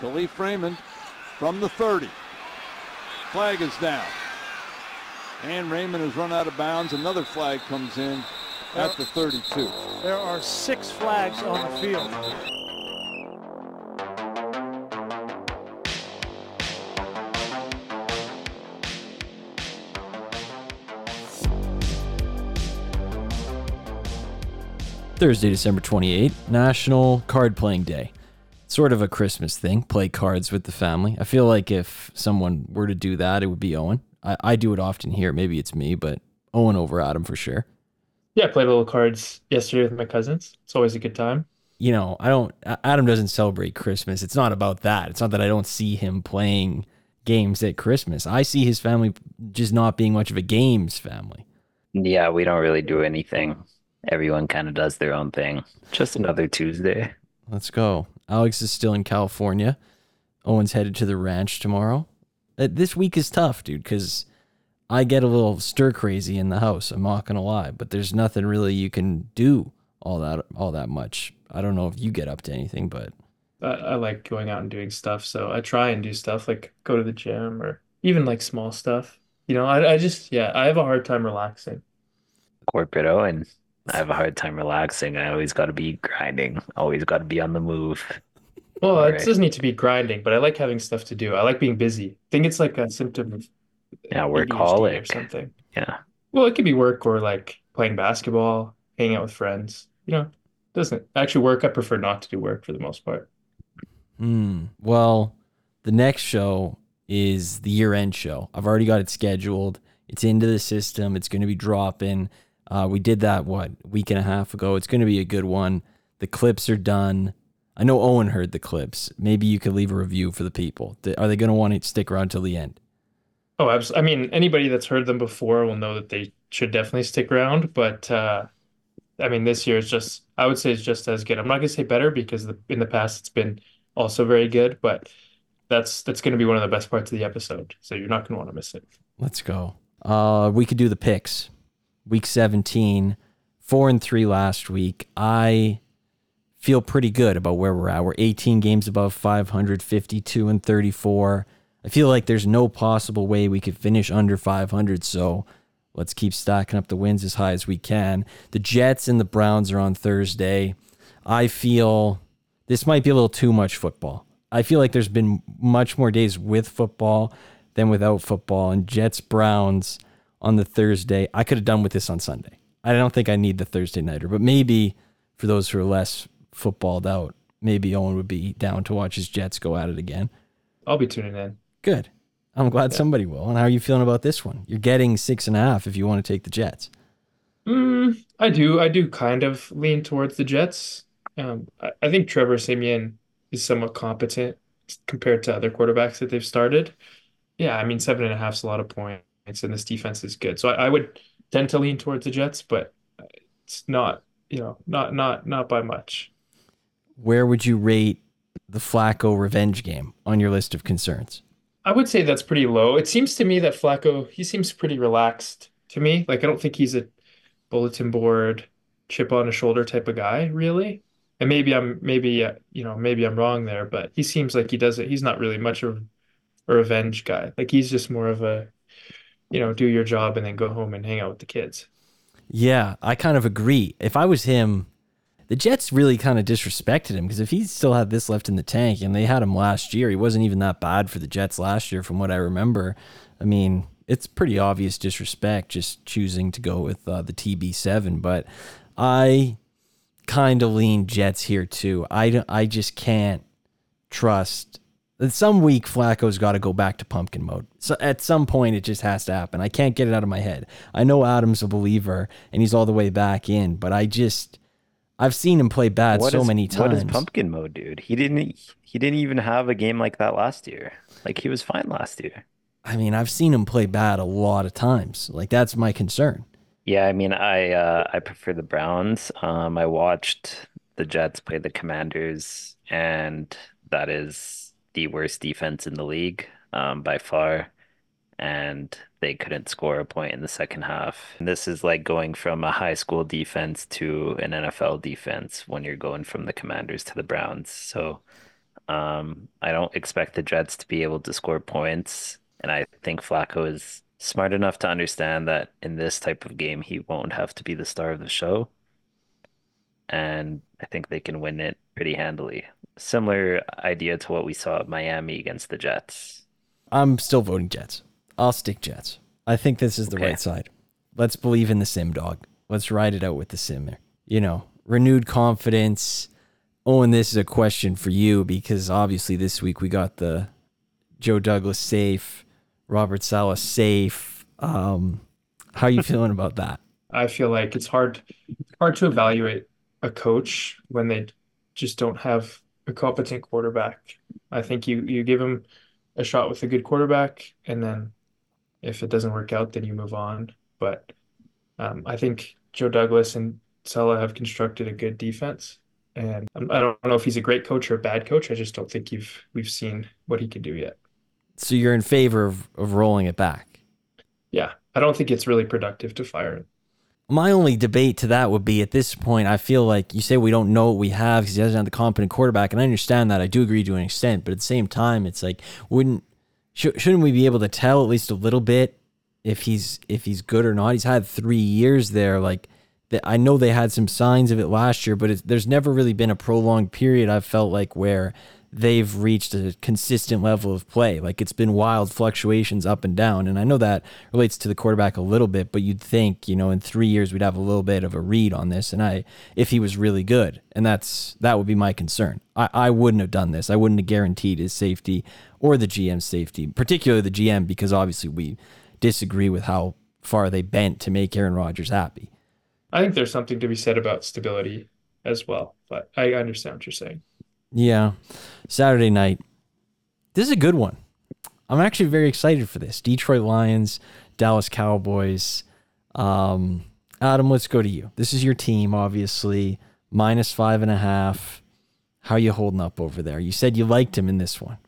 Kalif Raymond from the 30. Flag is down. And Raymond has run out of bounds. Another flag comes in at the 32. There are six flags on the field. Thursday, December 28th, National Card Playing Day. Sort of a Christmas thing, play cards with the family. I feel like if someone were to do that, it would be Owen. I, I do it often here. Maybe it's me, but Owen over Adam for sure. Yeah, I played a little cards yesterday with my cousins. It's always a good time. You know, I don't, Adam doesn't celebrate Christmas. It's not about that. It's not that I don't see him playing games at Christmas. I see his family just not being much of a games family. Yeah, we don't really do anything. Everyone kind of does their own thing. Just another Tuesday. Let's go. Alex is still in California. Owen's headed to the ranch tomorrow. Uh, This week is tough, dude, because I get a little stir crazy in the house. I'm not gonna lie, but there's nothing really you can do all that all that much. I don't know if you get up to anything, but I, I like going out and doing stuff, so I try and do stuff like go to the gym or even like small stuff. You know, I, I just, yeah, I have a hard time relaxing. Corporate Owen. I have a hard time relaxing. I always got to be grinding. Always got to be on the move. Well, it Right. doesn't need to be grinding, but I like having stuff to do. I like being busy. I think it's like a symptom of Yeah, ADHD or something. Yeah. Well, it could be work or like playing basketball, hanging out with friends. You know, doesn't actually work. I prefer not to do work for the most part. Hmm. Well, the next show is the year end show. I've already got it scheduled. It's into the system. It's going to be dropping. Uh, we did that what week and a half ago. It's going to be a good one. The clips are done. I know Owen heard the clips. Maybe you could leave a review for the people. Are they going to want to stick around till the end? Oh, abs- I mean, anybody that's heard them before will know that they should definitely stick around. But uh, I mean, this year is just, I would say it's just as good. I'm not gonna say better because the, in the past it's been also very good, but that's that's gonna be one of the best parts of the episode. So you're not gonna want to miss it. Let's go. Uh, we could do the picks. Week 17, four and three last week. I feel pretty good about where we're at. We're 18 games above 500, 52 and 34. I feel like there's no possible way we could finish under 500. So let's keep stacking up the wins as high as we can. The Jets and the Browns are on Thursday. I feel this might be a little too much football. I feel like there's been much more days with football than without football. And Jets Browns on the Thursday. I could have done with this on Sunday. I don't think I need the Thursday nighter, but maybe for those who are less footballed out, maybe Owen would be down to watch his Jets go at it again. I'll be tuning in. Good. I'm glad somebody will. And how are you feeling about this one? You're getting six and a half if you want to take the Jets. Mm, I do. I do kind of lean towards the Jets. Um, I, I think Trevor Siemian is somewhat competent compared to other quarterbacks that they've started. Yeah, I mean, seven and a half is a lot of points, and this defense is good. So I, I would tend to lean towards the Jets, but it's not, you know, not not not by much. Where would you rate the Flacco revenge game on your list of concerns? I would say that's pretty low. It seems to me that Flacco, he seems pretty relaxed to me. Like I don't think he's a bulletin board, chip on a shoulder type of guy, really. And maybe I'm maybe uh, you know, maybe I'm wrong there, but he seems like he doesn't he's not really much of a revenge guy. Like he's just more of a, you know, do your job and then go home and hang out with the kids. Yeah, I kind of agree. If I was him, the Jets really kind of disrespected him because if he still had this left in the tank and they had him last year, he wasn't even that bad for the Jets last year, from what I remember. I mean, it's pretty obvious disrespect just choosing to go with uh, the TB7, but I kind of lean Jets here too. I, I just can't trust. Some week Flacco's got to go back to pumpkin mode. So at some point it just has to happen. I can't get it out of my head. I know Adam's a believer and he's all the way back in, but I just I've seen him play bad What so is- many What is times. pumpkin mode, dude? He didn't he didn't even have a game like that last year. Like he was fine last year. I mean, I've seen him play bad a lot of times. Like that's my concern. Yeah, I mean, I uh, I prefer the Browns. Um, I watched the Jets play the Commanders, and that is the worst defense in the league, um, by far. And they couldn't score a point in the second half. And this is like going from a high school defense to an NFL defense when you're going from the Commanders to the Browns. So, Um, I don't expect the Jets to be able to score points, and I think Flacco is smart enough to understand that in this type of game he won't have to be the star of the show. And I think they can win it pretty handily. Similar idea to what we saw at Miami against the Jets. I'm still voting Jets. I'll stick Jets. I think this is the Okay. right side. Let's believe in the sim dog. Let's ride it out with the simmer. You know, renewed confidence. Oh, and this is a question for you because obviously this week we got the Joe Douglas safe, Robert Saleh safe. Um, how are you feeling about that? I feel like it's hard hard to evaluate a coach when they just don't have a competent quarterback. I think you you give him a shot with a good quarterback, and then if it doesn't work out, then you move on. But um, I think Joe Douglas and Saleh have constructed a good defense, and I don't know if he's a great coach or a bad coach. I just don't think you've we've seen what he can do yet. So you're in favor of, of rolling it back. Yeah, I don't think it's really productive to fire him. My only debate to that would be at this point, I feel like you say we don't know what we have because he doesn't have the competent quarterback, and I understand that. I do agree to an extent, but at the same time, it's like wouldn't sh- shouldn't we be able to tell at least a little bit if he's if he's good or not? He's had three years there. Like that, I know they had some signs of it last year, but there's never really been a prolonged period. I've felt like where they've reached a consistent level of play. Like it's been wild fluctuations up and down. And I know that relates to the quarterback a little bit, but you'd think, you know, in three years we'd have a little bit of a read on this. And I if he was really good. And that's that would be my concern. I, I wouldn't have done this. I wouldn't have guaranteed his safety or the GM's safety, particularly the GM, because obviously we disagree with how far they bent to make Aaron Rodgers happy. I think there's something to be said about stability as well, but I understand what you're saying. Yeah. Saturday night. This is a good one. I'm actually very excited for this. Detroit Lions, Dallas Cowboys. Um, Adam, let's go to you. This is your team, obviously. Minus five and a half. How are you holding up over there? You said you liked him in this one.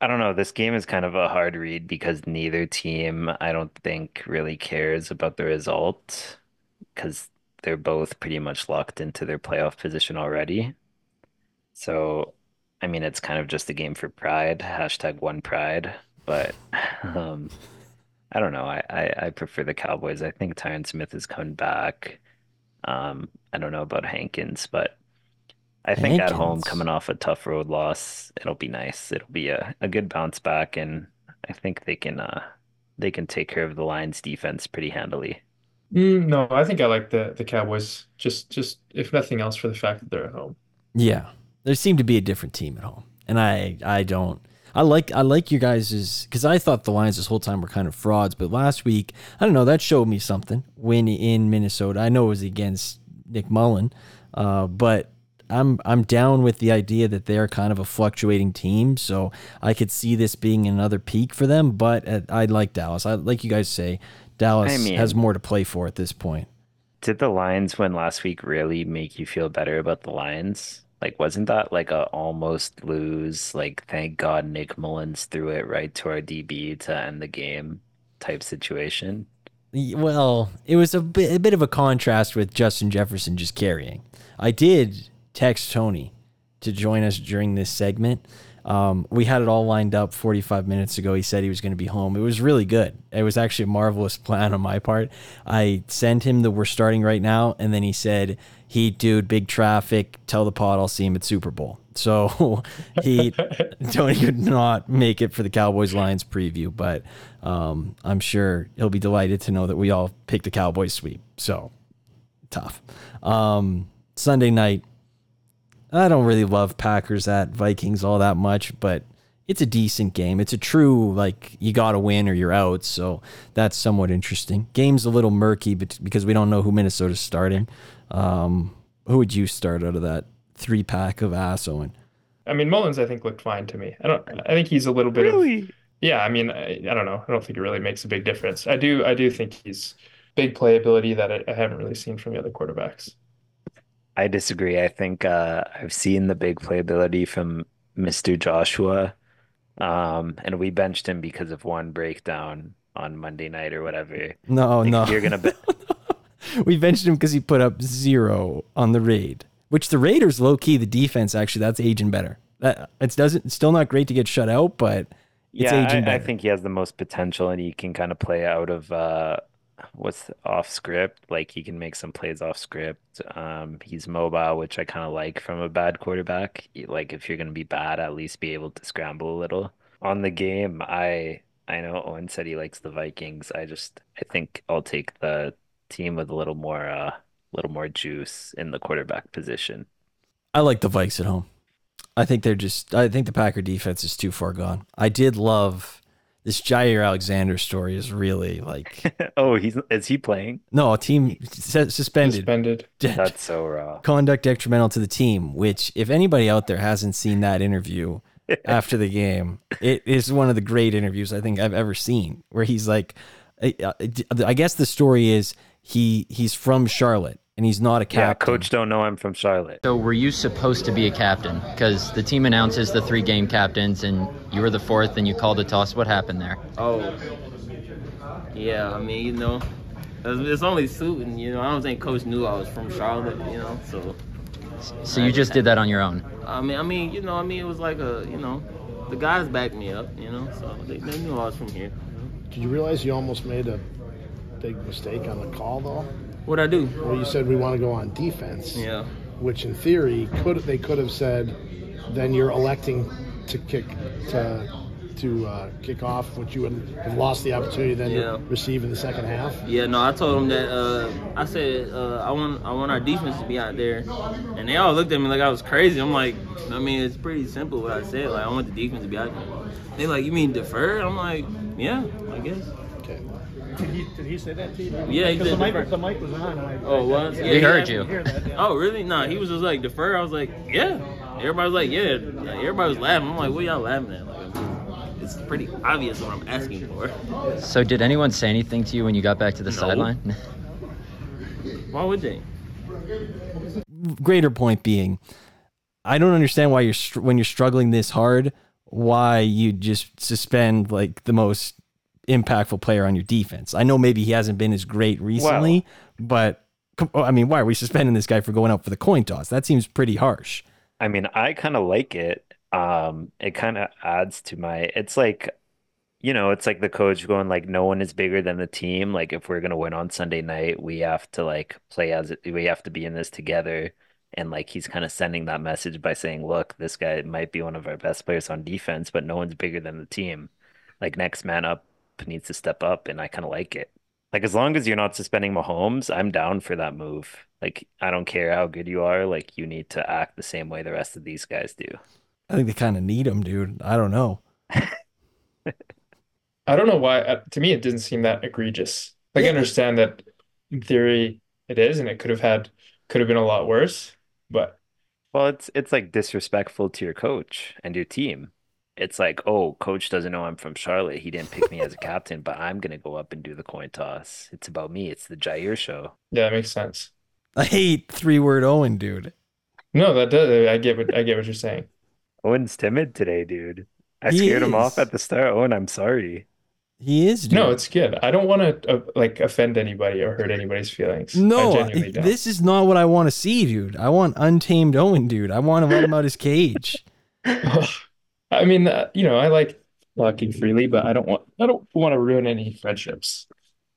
I don't know. This game is kind of a hard read because neither team, I don't think, really cares about the result because they're both pretty much locked into their playoff position already. So, I mean, it's kind of just a game for pride. Hashtag one pride. But um, I don't know. I, I, I prefer the Cowboys. I think Tyron Smith is coming back. Um, I don't know about Hankins, but I think at home, coming off a tough road loss, it'll be nice. It'll be a, a good bounce back, and I think they can uh they can take care of the Lions defense pretty handily. Mm, no, I think I like the the Cowboys just just if nothing else for the fact that they're at home. Yeah. There seemed to be a different team at home. And I I don't I like I like you guys' because I thought the Lions this whole time were kind of frauds, but last week, I don't know, that showed me something. Win in Minnesota. I know it was against Nick Mullen, uh, but I'm I'm down with the idea that they're kind of a fluctuating team, so I could see this being another peak for them. But uh, I like Dallas. I like you guys say, Dallas I mean- has more to play for at this point. Did the Lions win last week really make you feel better about the Lions? Like, wasn't that like a almost lose? Like, thank God Nick Mullens threw it right to our DB to end the game type situation. Well, it was a bit, a bit of a contrast with Justin Jefferson just carrying. I did text Tony to join us during this segment. Um, we had it all lined up 45 minutes ago. He said he was going to be home. It was really good. It was actually a marvelous plan on my part. I sent him the we're starting right now, and then he said, "He, dude, big traffic. Tell the pod I'll see him at Super Bowl." So he Tony could not make it for the Cowboys Lions preview, but um, I'm sure he'll be delighted to know that we all picked the Cowboys sweep. So tough. Um, Sunday night, I don't really love Packers at Vikings all that much, but it's a decent game. It's a true like you got to win or you're out, so that's somewhat interesting. Game's a little murky but because we don't know who Minnesota's starting. Um, who would you start out of that three pack of ass Owen? I mean, Mullens, I think looked fine to me. I don't. I think he's a little bit of. Yeah, I mean, I, I don't know. I don't think it really makes a big difference. I do. I do think he's big playability that I, I haven't really seen from the other quarterbacks. I disagree. I think uh, I've seen the big playability from Mr. Joshua, um, and we benched him because of one breakdown on Monday night or whatever. No, no. you're gonna bet, we benched him because he put up zero on the raid, which the Raiders low key the defense actually that's aging better. That it doesn't. It's still not great to get shut out, but it's yeah, aging I, I think he has the most potential, and he can kind of play out of uh, what's off script. Like he can make some plays off script. Um, he's mobile, which I kind of like from a bad quarterback. Like if you're gonna be bad, at least be able to scramble a little. On the game, I I know Owen said he likes the Vikings. I just I think I'll take the team with a little more uh, little more juice in the quarterback position. I like the Vikes at home. I think they're just. I think the Packer defense is too far gone. I did love this Jaire Alexander story. Is really like Oh, he's is he playing? no a team suspended. Suspended. That's so raw. conduct detrimental to the team. Which, if anybody out there hasn't seen that interview after the game, it is one of the great interviews I think I've ever seen. Where he's like, I, I guess the story is he he's from Charlotte and he's not a captain. Yeah, coach don't know I'm from Charlotte. So were you supposed to be a captain? Because the team announces the three game captains, and you were the fourth, and you called a toss. What happened there? Oh, yeah. I mean, you know, it's, it's only suiting. You know, I don't think Coach knew I was from Charlotte. You know, so So you just did that on your own. I mean, I mean, you know, I mean, it was like a, you know, the guys backed me up. You know, so they, they knew I was from here. Did you realize you almost made a big mistake on the call, though? What I do? Well, you said we want to go on defense, Yeah. which in theory could they could have said, then you're electing to kick to to uh, kick off, which you would have lost the opportunity then Yeah. to receive in the second half. Yeah, no, I told them that. Uh, I said uh, I want I want our defense to be out there, and they all looked at me like I was crazy. I'm like, I mean, it's pretty simple what I said. Like, I want the defense to be out there. They like, you mean defer? I'm like, yeah, I guess. Okay. Did he, did he say that to you? Yeah, he Because the did. mic, the mic was on. And I, Oh, was? Yeah, We heard you. hear that. Yeah. Oh, really? Nah, he was just like defer. I was like, yeah. Everybody was like, yeah. Like, everybody was laughing. I'm like, what y'all laughing at? Like, it's pretty obvious what I'm asking for. So did anyone say anything to you when you got back to the No. sideline? Why would they? greater point being, I don't understand why you're str- when you're struggling this hard, why you just suspend like the most impactful player on your defense. I know maybe he hasn't been as great recently, but I mean, why are we suspending this guy for going out for the coin toss? That seems pretty harsh. I mean, I kind of like it. Um, it kind of adds to my, it's like, you know, it's like the coach going like, no one is bigger than the team. Like if we're gonna win on Sunday night, we have to like play as we have to be in this together. And like he's kind of sending that message by saying, look, this guy might be one of our best players on defense, but no one's bigger than the team. Like next man up needs to step up, and I kind of like it. Like as long as you're not suspending Mahomes, I'm down for that move. Like I don't care how good you are, like you need to act the same way the rest of these guys do. I think they kind of need him, dude. I don't know. I don't know why. Uh, to me, it didn't seem that egregious. Like I understand that in theory it is, and it could have had could have been a lot worse. But Well, it's it's like disrespectful to your coach and your team. It's like, oh, coach doesn't know I'm from Charlotte. He didn't pick me as a captain, but I'm gonna go up and do the coin toss. It's about me. It's the Jaire show. yeah, that makes sense. I hate three word Owen, dude. No, that does. I get what I get what you're saying. Owen's timid today, dude. I He scared him off at the start. Owen, I'm sorry. He is, dude. No, it's good. I don't want to uh, like offend anybody or hurt anybody's feelings. No, genuinely I- don't. this is not what I want to see, dude. I want untamed Owen, dude. I want to let him out his cage. I mean, uh, you know, I like talking freely, but I don't want I don't want to ruin any friendships.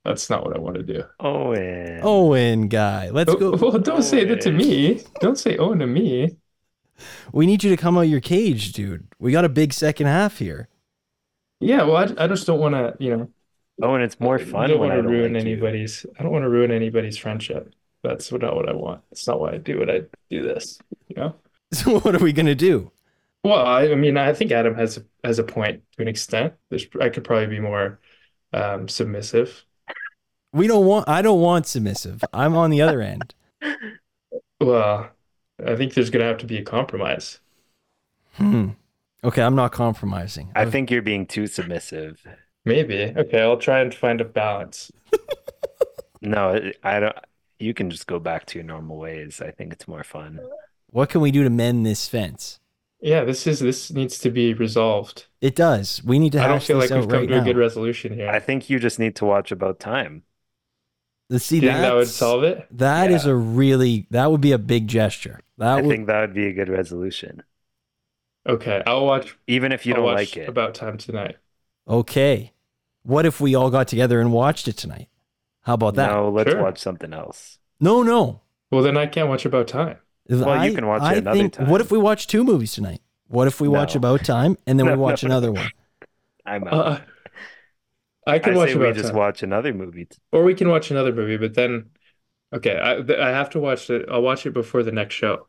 That's not what I want to do. Owen. Owen guy. Let's Oh, go. well, don't say that to me. Don't say Owen to me. We need you to come out of your cage, dude. We got a big second half here. Yeah, well, I, I just don't want to, you know, Owen, it's more fun. I fun don't when want I to don't ruin like you. anybody's. I don't want to ruin anybody's friendship. That's what, not what I want. It's not why I do what I do this, you know. So what are we gonna do? Well, I, I mean, I think Adam has a, has a point to an extent. There's, I could probably be more um, submissive. We don't want. I don't want submissive. I'm on the other end. Well, I think there's gonna have to be a compromise. Hmm. Okay, I'm not compromising. I think you're being too submissive. Maybe. Okay, I'll try and find a balance. No, I don't. You can just go back to your normal ways. I think it's more fun. What can we do to mend this fence? Yeah, this is this needs to be resolved. It does. We need to I don't feel this like we've come right to a good resolution here. I think you just need to watch About Time. Let's see Do that would solve it? That is Yeah. a really that would be a big gesture. That I would think that would be a good resolution. Okay, I'll watch. even if you I'll don't watch like it. About time tonight. Okay. What if we all got together and watched it tonight? How about that? No, let's Sure. watch something else. No, no. Well, then I can't watch about time. Well, I- you can watch it I another think, time. What if we watch two movies tonight? What if we watch About Time and then we watch no, another no. one? I'm out. Uh, I I can watch say we about just time, watch another movie. t- or we can watch another movie. But then, okay, I I have to watch it. I'll watch it before the next show.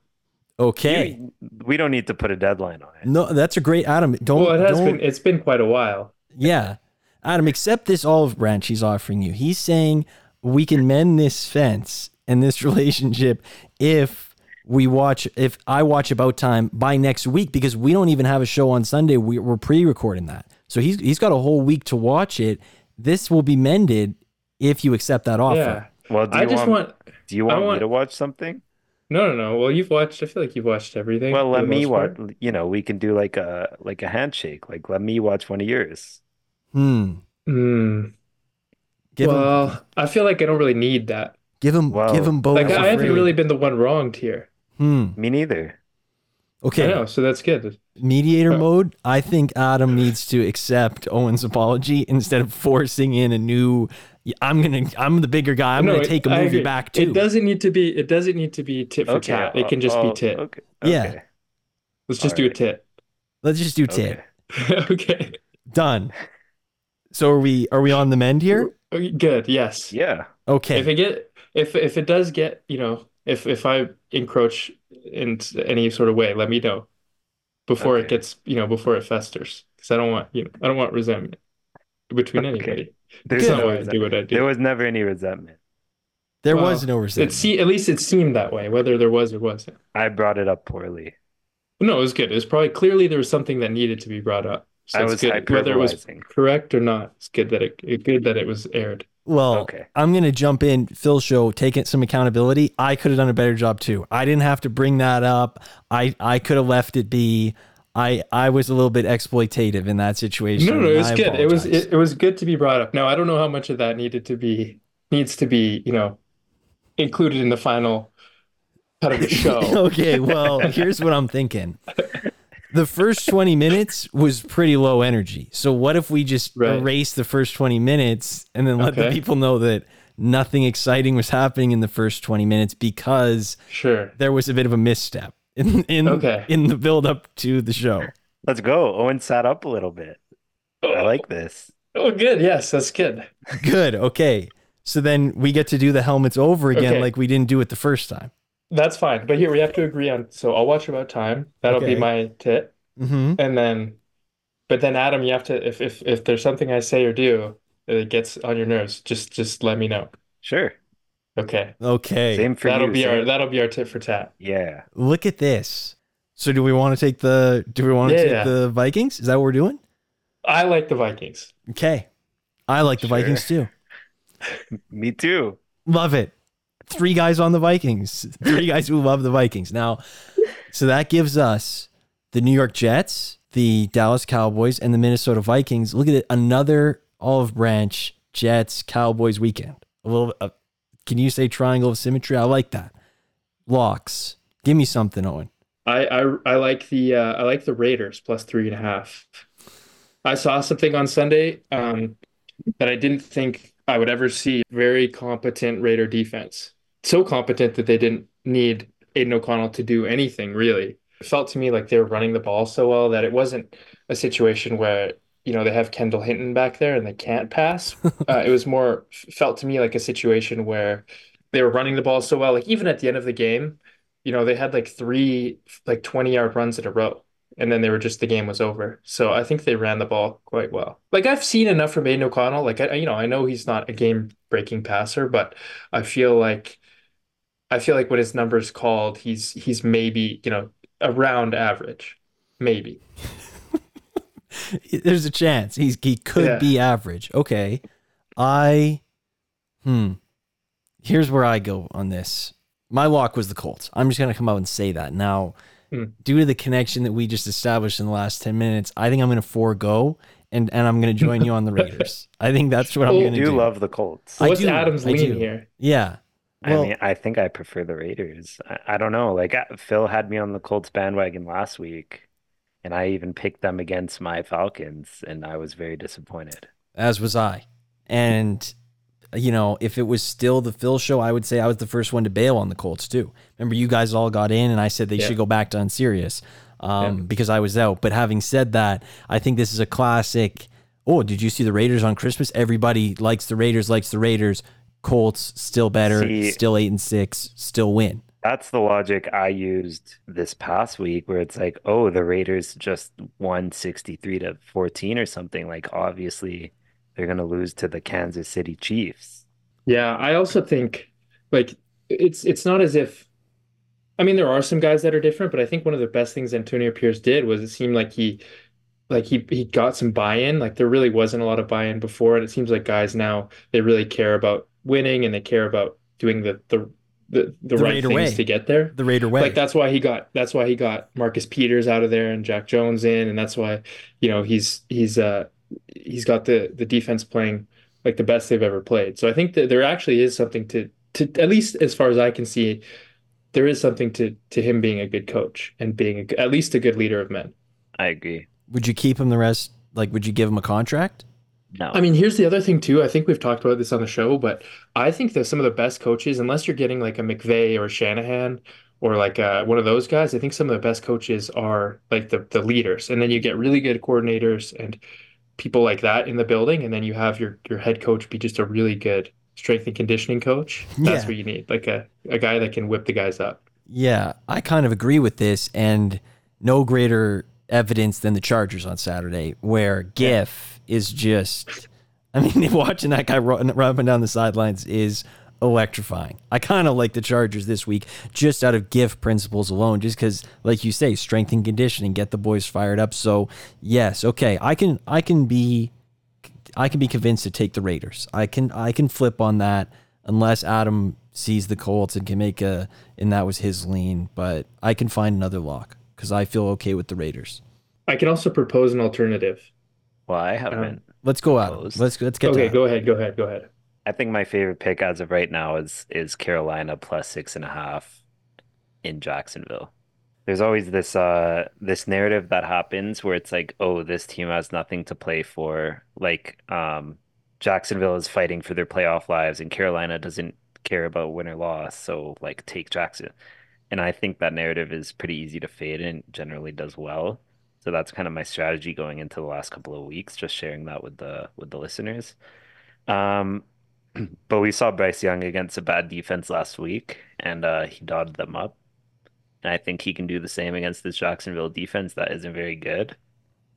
Okay. You- we don't need to put a deadline on it. No, that's a great Adam. Don't. well, it has don't- been. It's been quite a while. Yeah. Adam, accept this olive branch he's offering you. He's saying we can mend this fence and this relationship if we watch, if I watch About Time by next week, because we don't even have a show on Sunday. We, we're pre recording that. So he's, he's got a whole week to watch it. This will be mended if you accept that offer. Yeah, Well, do I just want, want. do you I want me to watch something? No, no, no. Well, you've watched. I feel like you've watched everything. Well, let me watch. part. You know, we can do like a like a handshake. Like, let me watch one of yours. Hmm. Hmm. Give him, well, I feel like I don't really need that. give him, Well, give him both. Like I haven't really been the one wronged here. Hmm. Me neither. I Okay. know, so that's good. mediator Oh. mode, I think Adam needs to accept Owen's apology instead of forcing in a new. I'm gonna. I'm the bigger guy. I'm No, gonna it- take a movie back too. It doesn't need to be. It doesn't need to be tit for Okay. tat. It can just oh, be tit. Okay. Yeah. Let's just do a tit. Let's just do tit. okay. okay. Done. So are we? Are we on the mend here? Good. Yes. Yeah. Okay. If it get if if it does get you know if if I encroach in any sort of way, let me know before it gets you know before it festers because I don't want you know I don't want resentment between Okay. anybody. There's no why I do what I There was never any resentment. there well, was no It resentment. see at least it seemed that way, whether there was or wasn't. I brought it up poorly. No, it was good. It was probably clearly there was something that needed to be brought up. So I was good. Whether it was correct or not, it's good that it, it good that it was aired. Well, Okay. I'm gonna jump in. Phil show taking some accountability. I could have done a better job too. I didn't have to bring that up. I I could have left it be. I I was a little bit exploitative in that situation. No, no, it was I good. It was it, it was good to be brought up. Now I don't know how much of that needed to be needs to be, you know, included in the final cut of the show. okay, well, here's what I'm thinking. The first 20 minutes was pretty low energy. So what if we just Right. erase the first 20 minutes and then let the people know that nothing exciting was happening in the first 20 minutes because Sure. there was a bit of a misstep in in Okay. in the build up to the show. Let's go. Owen sat up a little bit. I like oh. this. Oh, good. Yes, that's good. Good. Okay. So then we get to do the helmets over again Okay. like we didn't do it the first time. That's fine. But here we have to agree on. So I'll watch about time. That'll Okay. be my tit. Mhm. And then, but then Adam, you have to if if if there's something I say or do that gets on your nerves, just just let me know. Sure. Okay. Okay. Same for That'll you. be our same- that'll be our tit for tat. Yeah. Look at this. So do we want to take the do we want to Yeah, take yeah. the Vikings? Is that what we're doing? I like the Vikings. Okay. I like the Sure. Vikings too. Me too. Love it. Three guys on the Vikings. Three guys who love the Vikings. Now, so that gives us the New York Jets, the Dallas Cowboys, and the Minnesota Vikings. Look at it. Another olive branch Jets Cowboys weekend. A little uh, can you say triangle of symmetry? I like that. Locks. Give me something, Owen. I I I like the uh, I like the Raiders plus three and a half. I saw something on Sunday um, that I didn't think I would ever see. Very competent Raider defense. So competent that they didn't need Aidan O'Connell to do anything really. It felt to me like they were running the ball so well that it wasn't a situation where you know they have Kendall Hinton back there and they can't pass. Uh, it was more felt to me like a situation where they were running the ball so well. Like even at the end of the game, you know, they had like three like 20 yard runs in a row. And then they were just the game was over. So I think they ran the ball quite well. Like I've seen enough from Aidan O'Connell. Like I, you know, I know he's not a game breaking passer, but I feel like I feel like when his numbers called, he's he's maybe, you know, around average. Maybe. There's a chance he's he could Yeah. be average. Okay, I hmm. Here's where I go on this. My lock was the Colts. I'm just gonna come out and say that now. Hmm. Due to the connection that we just established in the last ten minutes, I think I'm gonna forego and and I'm gonna join you on the Raiders. I think that's what I'm gonna I do do. love the Colts. I What's do, Adam's I lean do. here? Yeah. I mean, I think I prefer the Raiders. I, I don't know. Like uh, Phil had me on the Colts bandwagon last week, And I even picked them against my Falcons, and I was very disappointed. As was I. And you know, if it was still the Phil show, I would say I was the first one to bail on the Colts too. Remember, you guys all got in, and I said they Yeah. should go back to unserious um, Yeah. because I was out. But having said that, I think this is a classic. Oh, did you see the Raiders on Christmas? Everybody likes the Raiders, likes the Raiders. Colts still better, See- still eight and six, still win. That's the logic I used this past week, where it's like, oh, the Raiders just won 63 to 14 or something. Like, obviously, they're going to lose to the Kansas City Chiefs. Yeah, I also think like it's it's not as if I mean there are some guys that are different, but I think one of the best things Antonio Pierce did was it seemed like he like he he got some buy-in. Like there really wasn't a lot of buy-in before, and it seems like guys now they really care about winning and they care about doing the the the, the, The right Raider things way. to get there. The Raider way. Like that's why he got that's why he got Marcus Peters out of there and Jack Jones in, and that's why you know he's he's uh he's got the the defense playing like the best they've ever played. So I think that there actually is something to to at least as far as I can see, there is something to to him being a good coach and being a, at least a good leader of men. I agree. would you keep him the rest? Like, would you give him a contract? No. I mean, here's the other thing too. I think we've talked about this on the show, but I think that some of the best coaches, unless you're getting like a McVay or a Shanahan or like uh, one of those guys, I think some of the best coaches are like the the leaders, and then you get really good coordinators and people like that in the building, and then you have your your head coach be just a really good strength and conditioning coach. That's Yeah. what you need, like a a guy that can whip the guys up. Yeah, I kind of agree with this, and no greater evidence than the Chargers on Saturday, where Giff is just. I mean, watching that guy run, running down the sidelines is electrifying. I kind of like the Chargers this week, just out of Giff principles alone, just because, like you say, strength and conditioning get the boys fired up. So yes, okay, I can I can be I can be convinced to take the Raiders. I can I can flip on that unless Adam sees the Colts and can make a and that was his lean, but I can find another lock cuz I feel okay with the Raiders. I can also propose an alternative. Well, I haven't. Let's go out. Close. Let's let's get Okay, to go ahead, go ahead, go ahead. I think my favorite pick as of right now is is Carolina plus six and a half in Jacksonville. There's always this uh this narrative that happens where it's like, oh, this team has nothing to play for. Like um Jacksonville is fighting for their playoff lives and Carolina doesn't care about win or loss. So like take Jackson. And I think that narrative is pretty easy to fade and generally does well. So that's kind of my strategy going into the last couple of weeks, just sharing that with the with the listeners. Um, but we saw Bryce Young against a bad defense last week, and uh, he dotted them up. And I think he can do the same against this Jacksonville defense that isn't very good.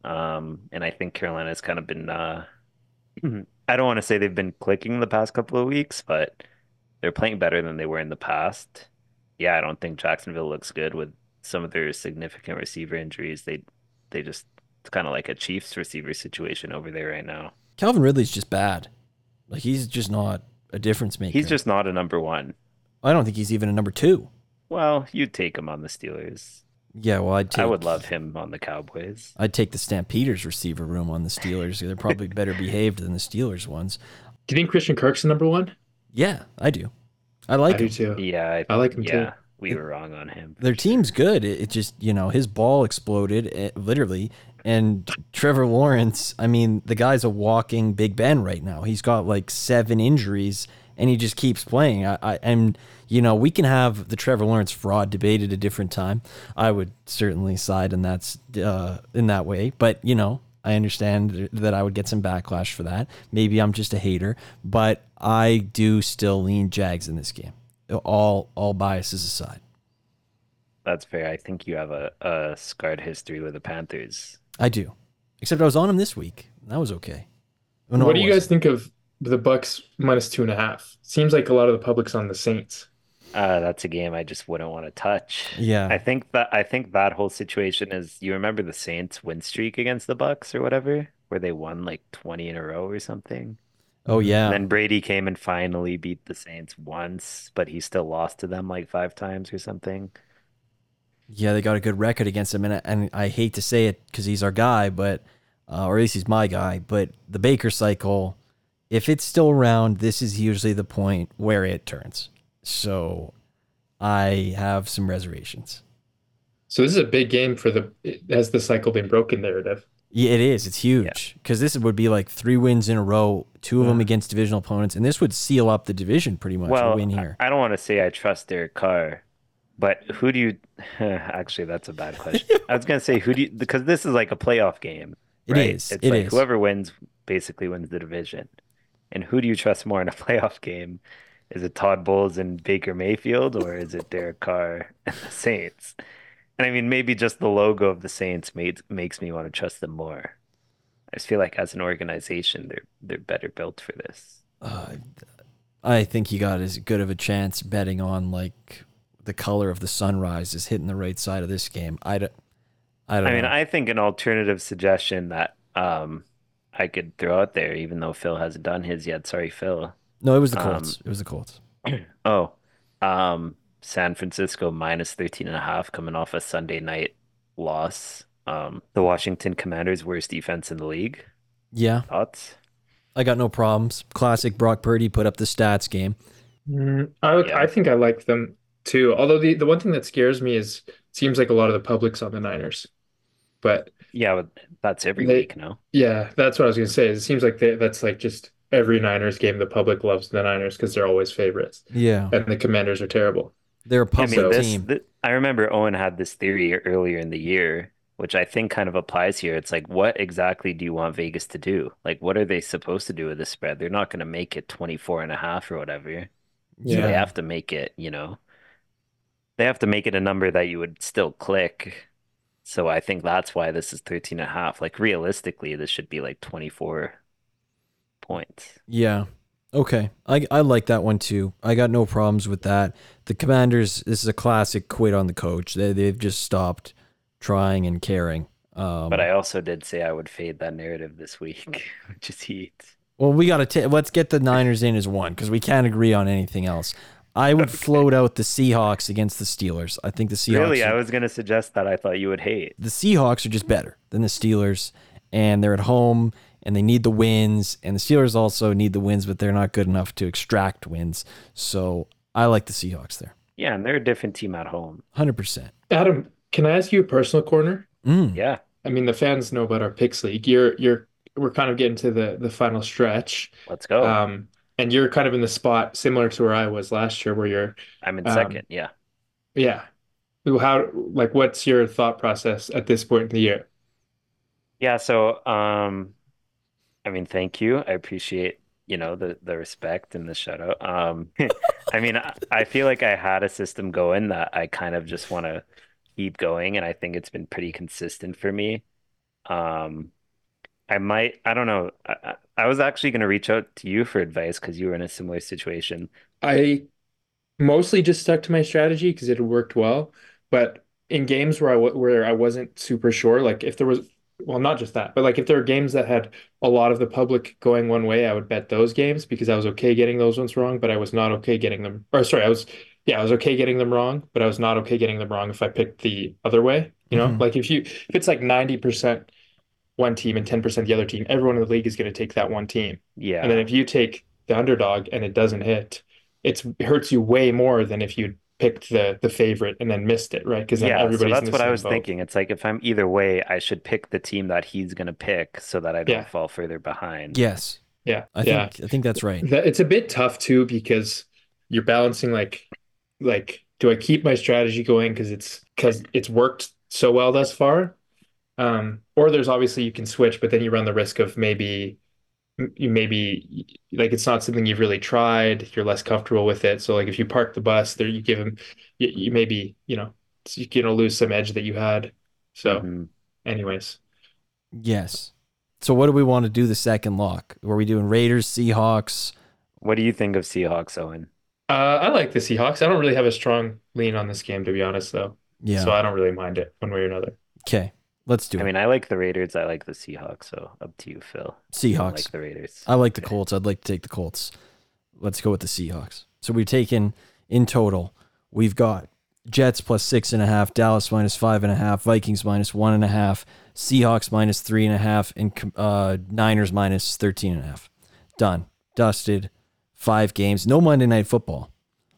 Um, and I think Carolina's kind of been, uh, I don't want to say they've been clicking the past couple of weeks, but they're playing better than they were in the past. Yeah, I don't think Jacksonville looks good with some of their significant receiver injuries. They, they just, it's kind of like a Chiefs receiver situation over there right now. Calvin Ridley's just bad. Like he's just not a difference maker. He's just not a number one. I don't think he's even a number 2. Well, you'd take him on the Steelers. Yeah, well, I'd take I would love him on the Cowboys. I'd take the Stampeders receiver room on the Steelers. They're probably better behaved than the Steelers ones. Do you think Christian Kirk's the number one? Yeah, I do. I like I do him. too. Yeah, I like him too. We were wrong on him. their team's good. It, it just, you know, his ball exploded eh, literally. And Trevor Lawrence, I mean, the guy's a walking Big Ben right now. He's got like seven injuries and he just keeps playing. I, I and you know, we can have the Trevor Lawrence fraud debate at a different time. I would certainly side in that's uh, in that way, but you know, I understand that I would get some backlash for that. Maybe I'm just a hater, but I do still lean Jags in this game. All all biases aside. That's fair. I think you have a, a scarred history with the Panthers. I do. Except I was on him this week. That was okay. Oh, no, what it do you guys wasn't. think of the Bucks minus two and a half? Seems like a lot of the public's on the Saints. Uh, that's a game I just wouldn't want to touch. Yeah. I think that I think that whole situation is you remember the Saints win streak against the Bucks or whatever, where they won like 20 in a row or something. Oh yeah. And then Brady came and finally beat the Saints once, but he still lost to them like five times or something. Yeah, they got a good record against him, and I, and I hate to say it because he's our guy, but uh, or at least he's my guy. But the Baker cycle, if it's still around, this is usually the point where it turns. So I have some reservations. So this is a big game for the has the cycle been broken narrative. Yeah, it is. It's huge because this would be like three wins in a row, two of them mm-hmm. against divisional opponents, and this would seal up the division pretty much. Well, win I- here. I don't want to say I trust Derek Carr, but who do you? Actually, that's a bad question. I was gonna say who do you? Because this is like a playoff game. It right? is, It's it like is. whoever wins basically wins the division. And who do you trust more in a playoff game? Is it Todd Bowles and Baker Mayfield, or is it Derek Carr and the Saints? And I mean, maybe just the logo of the Saints makes makes me want to trust them more. I just feel like as an organization, they're they're better built for this. Uh, I think you got as good of a chance betting on like the color of the sunrise is hitting the right side of this game. I don't. I don't I mean, know. I think an alternative suggestion that um I could throw out there, even though Phil hasn't done his yet. Sorry, Phil. no, it was the um, Colts. it was the Colts. Oh, um, San Francisco minus 13 and a half coming off a Sunday night loss. Um, the Washington Commanders worst defense in the league. Yeah, Thoughts? I got no problems. Classic Brock Purdy put up the stats game. Mm, I would, Yeah. I think I like them too. Although the, the one thing that scares me is it seems like a lot of the public's on the Niners. But Yeah, but that's every They- week, no? yeah, that's what I was gonna say. It seems like they, that's like just every Niners game the public loves the Niners because they're always favorites. Yeah, And the Commanders are terrible. They're a I mean, this, team. I remember Owen had this theory earlier in the year, which I think kind of applies here. It's like, what exactly do you want Vegas to do? Like, what are they supposed to do with the spread? They're not going to make it 24 and a half or whatever. So they have to make it, you know, they have to make it a number that you would still click. So I think that's why this is 13 and a half. Like realistically, this should be like 24 points. Yeah. Okay. I I like that one too. I got no problems with that. The Commanders, this is a classic quit on the coach. They they've just stopped trying and caring. Um, But I also did say I would fade that narrative this week, which is Heat. well, we got to let's get the Niners in as one because we can't agree on anything else. I would float out the Seahawks against the Steelers. I think the Seahawks. Really, I was going to suggest that I thought you would hate. the Seahawks are just better than the Steelers, and they're at home and they need the wins. And the Steelers also need the wins, but they're not good enough to extract wins. So I like the Seahawks there, Yeah, and they're a different team at home. hundred percent. Adam, can I ask you a personal corner? Mm. Yeah. I mean, the fans know about our picks league. You're you're we're kind of getting to the the final stretch. Let's go. Um, and you're kind of in the spot similar to where I was last year, where you're I'm in um, second. Yeah. yeah. How like what's your thought process at this point in the year? Yeah, so um I mean, thank you. I appreciate, you know, the the respect and the shout out. Um I mean, I, I feel like I had a system going that I kind of just want to keep going and I think it's been pretty consistent for me. Um I might, I don't know. I, I was actually going to reach out to you for advice because you were in a similar situation. I mostly just stuck to my strategy because it had worked well. But in games where I where I wasn't super sure, like if there was, well, not just that, but like if there are games that had a lot of the public going one way, I would bet those games because I was okay getting those ones wrong, but I was not okay getting them. Or sorry, I was, yeah, I was okay getting them wrong, but I was not okay getting them wrong if I picked the other way. You know, Mhm. like if you if it's like 90% one team and 10% the other team, everyone in the league is going to take that one team. Yeah. And then if you take the underdog and it doesn't hit, it's it hurts you way more than if you picked the the favorite and then missed it, right? Because Yeah, so everybody's in that's what I was boat. thinking. It's like if I'm either way, I should pick the team that he's going to pick so that I don't Yeah. fall further behind. Yes, Yeah, I yeah. think I think that's right. It's a bit tough too because you're balancing like like do I keep my strategy going because it's because it's worked so well thus far? Um, or there's obviously you can switch, but then you run the risk of maybe you maybe like it's not something you've really tried, you're less comfortable with it. So like if you park the bus there, you give him you, you maybe, you know, you're gonna lose some edge that you had. So Mhm. anyways. Yes. So what do we want to do the second lock? Were we doing Raiders, Seahawks? What do you think of Seahawks, Owen? Uh, I like the Seahawks. I don't really have a strong lean on this game, to be honest, though. Yeah. So I don't really mind it one way or another. okay. Let's do it. I it. mean, I like the Raiders. I like the Seahawks. So up to you, Phil. Seahawks. like the Raiders. I like the Colts. I'd like to take the Colts. Let's go with the Seahawks. So we've taken in total, we've got Jets plus six and a half, Dallas minus five and a half, Vikings minus one and a half, Seahawks minus three and a half, and uh, Niners minus 13 and a half. Done. Dusted. Five games. No Monday night football.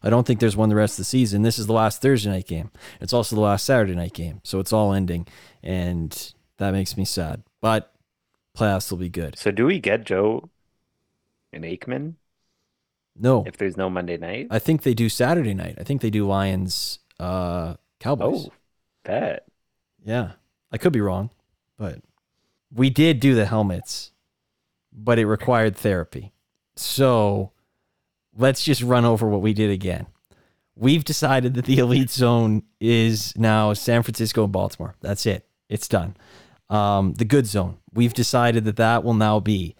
I don't think there's one the rest of the season. This is the last Thursday night game. It's also the last Saturday night game. So it's all ending. And that makes me sad. But playoffs will be good. So do we get Joe and Aikman No, if there's no Monday night? I think they do Saturday night. I think they do Lions uh Cowboys. Oh, bet. Yeah. I could be wrong, but we did do the helmets, but it required therapy. So let's just run over what we did again. We've decided that the elite zone is now San Francisco and Baltimore. That's it. It's done. Um, the good zone. We've decided that that will now be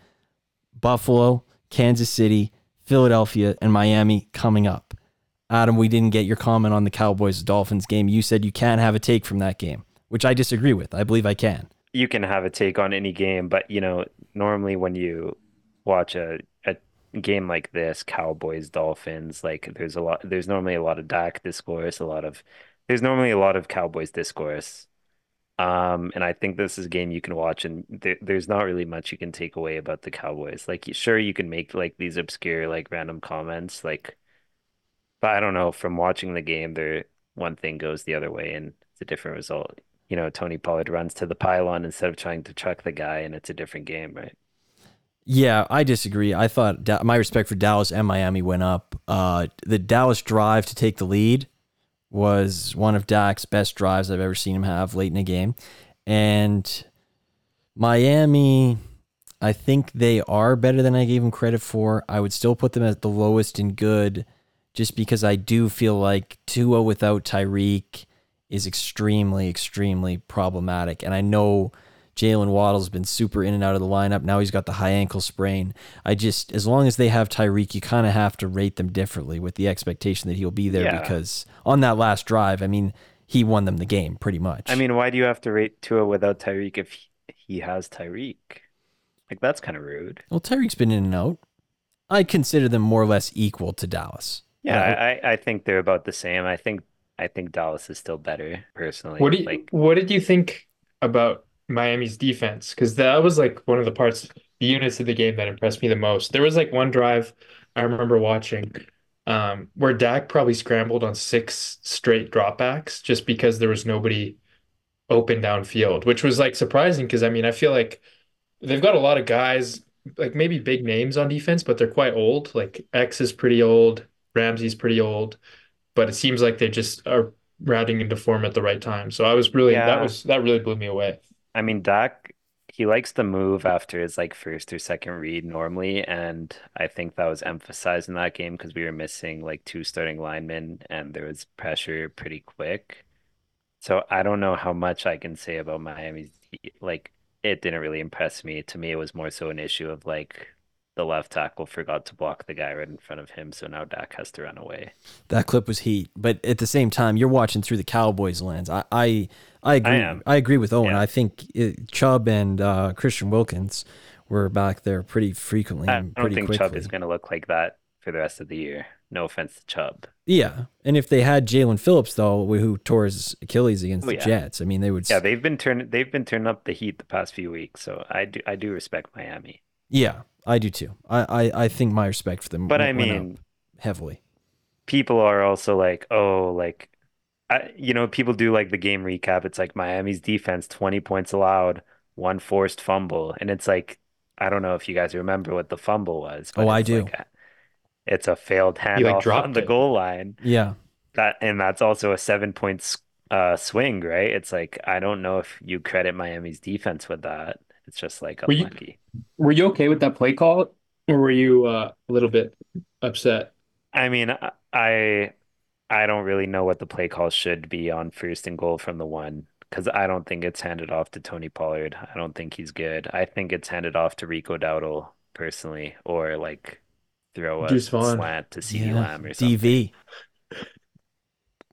Buffalo, Kansas City, Philadelphia, and Miami coming up. Adam, we didn't get your comment on the Cowboys Dolphins game. You said you can't have a take from that game, which I disagree with. I believe I can. You can have a take on any game, but you know, normally when you watch a, a game like this, Cowboys, Dolphins, like there's a lot there's normally a lot of Dak discourse, a lot of there's normally a lot of Cowboys discourse. Um, and I think this is a game you can watch, and there, there's not really much you can take away about the Cowboys. Like, sure, you can make like these obscure, like random comments, like, but I don't know. From watching the game, there one thing goes the other way, and it's a different result. You know, Tony Pollard runs to the pylon instead of trying to chuck the guy, and it's a different game, right? Yeah, I disagree. I thought Da- my respect for Dallas and Miami went up. Uh, the Dallas drive to take the lead was one of Dak's best drives I've ever seen him have late in a game. And Miami, I think they are better than I gave them credit for. I would still put them at the lowest in good just because I do feel like Tua without Tyreek is extremely, extremely problematic. And I know Jaylen Waddle's been super in and out of the lineup. Now he's got the high ankle sprain. I just, as long as they have Tyreek, you kind of have to rate them differently with the expectation that he'll be there Yeah. because on that last drive, I mean, he won them the game pretty much. I mean, why do you have to rate Tua without Tyreek if he, he has Tyreek? Like, that's kind of rude. well, Tyreek's been in and out. I consider them more or less equal to Dallas. Yeah, Right. I, I I think they're about the same. I think I think Dallas is still better personally. What do you, like? what did you think about Miami's defense? Because that was like one of the parts, the units of the game that impressed me the most. There was like one drive I remember watching um, where Dak probably scrambled on six straight dropbacks just because there was nobody open downfield, which was like surprising because I mean, I feel like they've got a lot of guys, like maybe big names on defense, but they're quite old. Like X is pretty old, Ramsey's pretty old, but it seems like they just are routing into form at the right time. So I was really that was that really blew me away. I mean, Dak, he likes to move after his like first or second read normally, and I think that was emphasized in that game because we were missing like two starting linemen and there was pressure pretty quick. So I don't know how much I can say about Miami's like it didn't really impress me. To me, it was more so an issue of like the left tackle forgot to block the guy right in front of him, so now Dak has to run away. That clip was heat, but at the same time, you're watching through the Cowboys lens. I I, I agree. am. I agree with Owen. Yeah. I think it, Chubb and uh, Christian Wilkins were back there pretty frequently I and don't think quickly. Chubb is going to look like that for the rest of the year. No offense to Chubb. Yeah, and if they had Jaelan Phillips though, who tore his Achilles against Oh, the yeah. Jets, I mean, they would. Yeah, they've been turning they've been turning up the heat the past few weeks, so I do I do respect Miami. Yeah, I do too. I I, I think my respect for them. But I went- went up mean, heavily. people are also like, oh, like I, you know, people do like the game recap. It's like Miami's defense, 20 points allowed, one forced fumble, and it's like I don't know if you guys remember what the fumble was, but Oh, I do. like a- it's a failed like, handoff dropped on the it. goal line. Yeah, That and that's also a seven point uh, swing, right? It's like I don't know if you credit Miami's defense with that. It's just like Were you- Were you okay with that play call, or were you uh, a little bit upset? I mean, I- I I don't really know what the play call should be on first and goal from the one because I don't think it's handed off to Tony Pollard. I don't think he's good. I think it's handed off to Rico Dowdle personally, or like throw a Deuce Vaughn. slant to CeeDee yeah. Lamb or something. DV.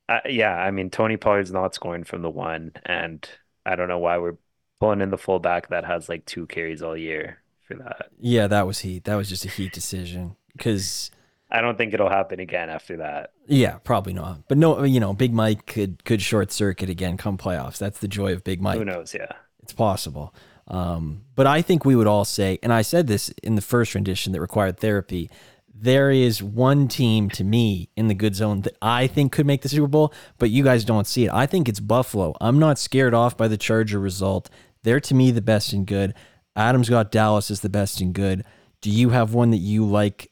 Uh, yeah, I mean Tony Pollard's not scoring from the one, and I don't know why we're pulling in the fullback that has like two carries all year for that. Yeah, that was heat. That was just a heat decision because. I don't think it'll happen again after that. Yeah, probably not. But no, you know, Big Mike could could short circuit again come playoffs. That's the joy of Big Mike. Who knows? Yeah. It's possible. Um, but I think we would all say, and I said this in the first rendition that required therapy, there is one team to me in the good zone that I think could make the Super Bowl, but you guys don't see it. I think it's Buffalo. I'm not scared off by the Charger result. They're to me the best and good. Adams got Dallas as the best and good. Do you have one that you like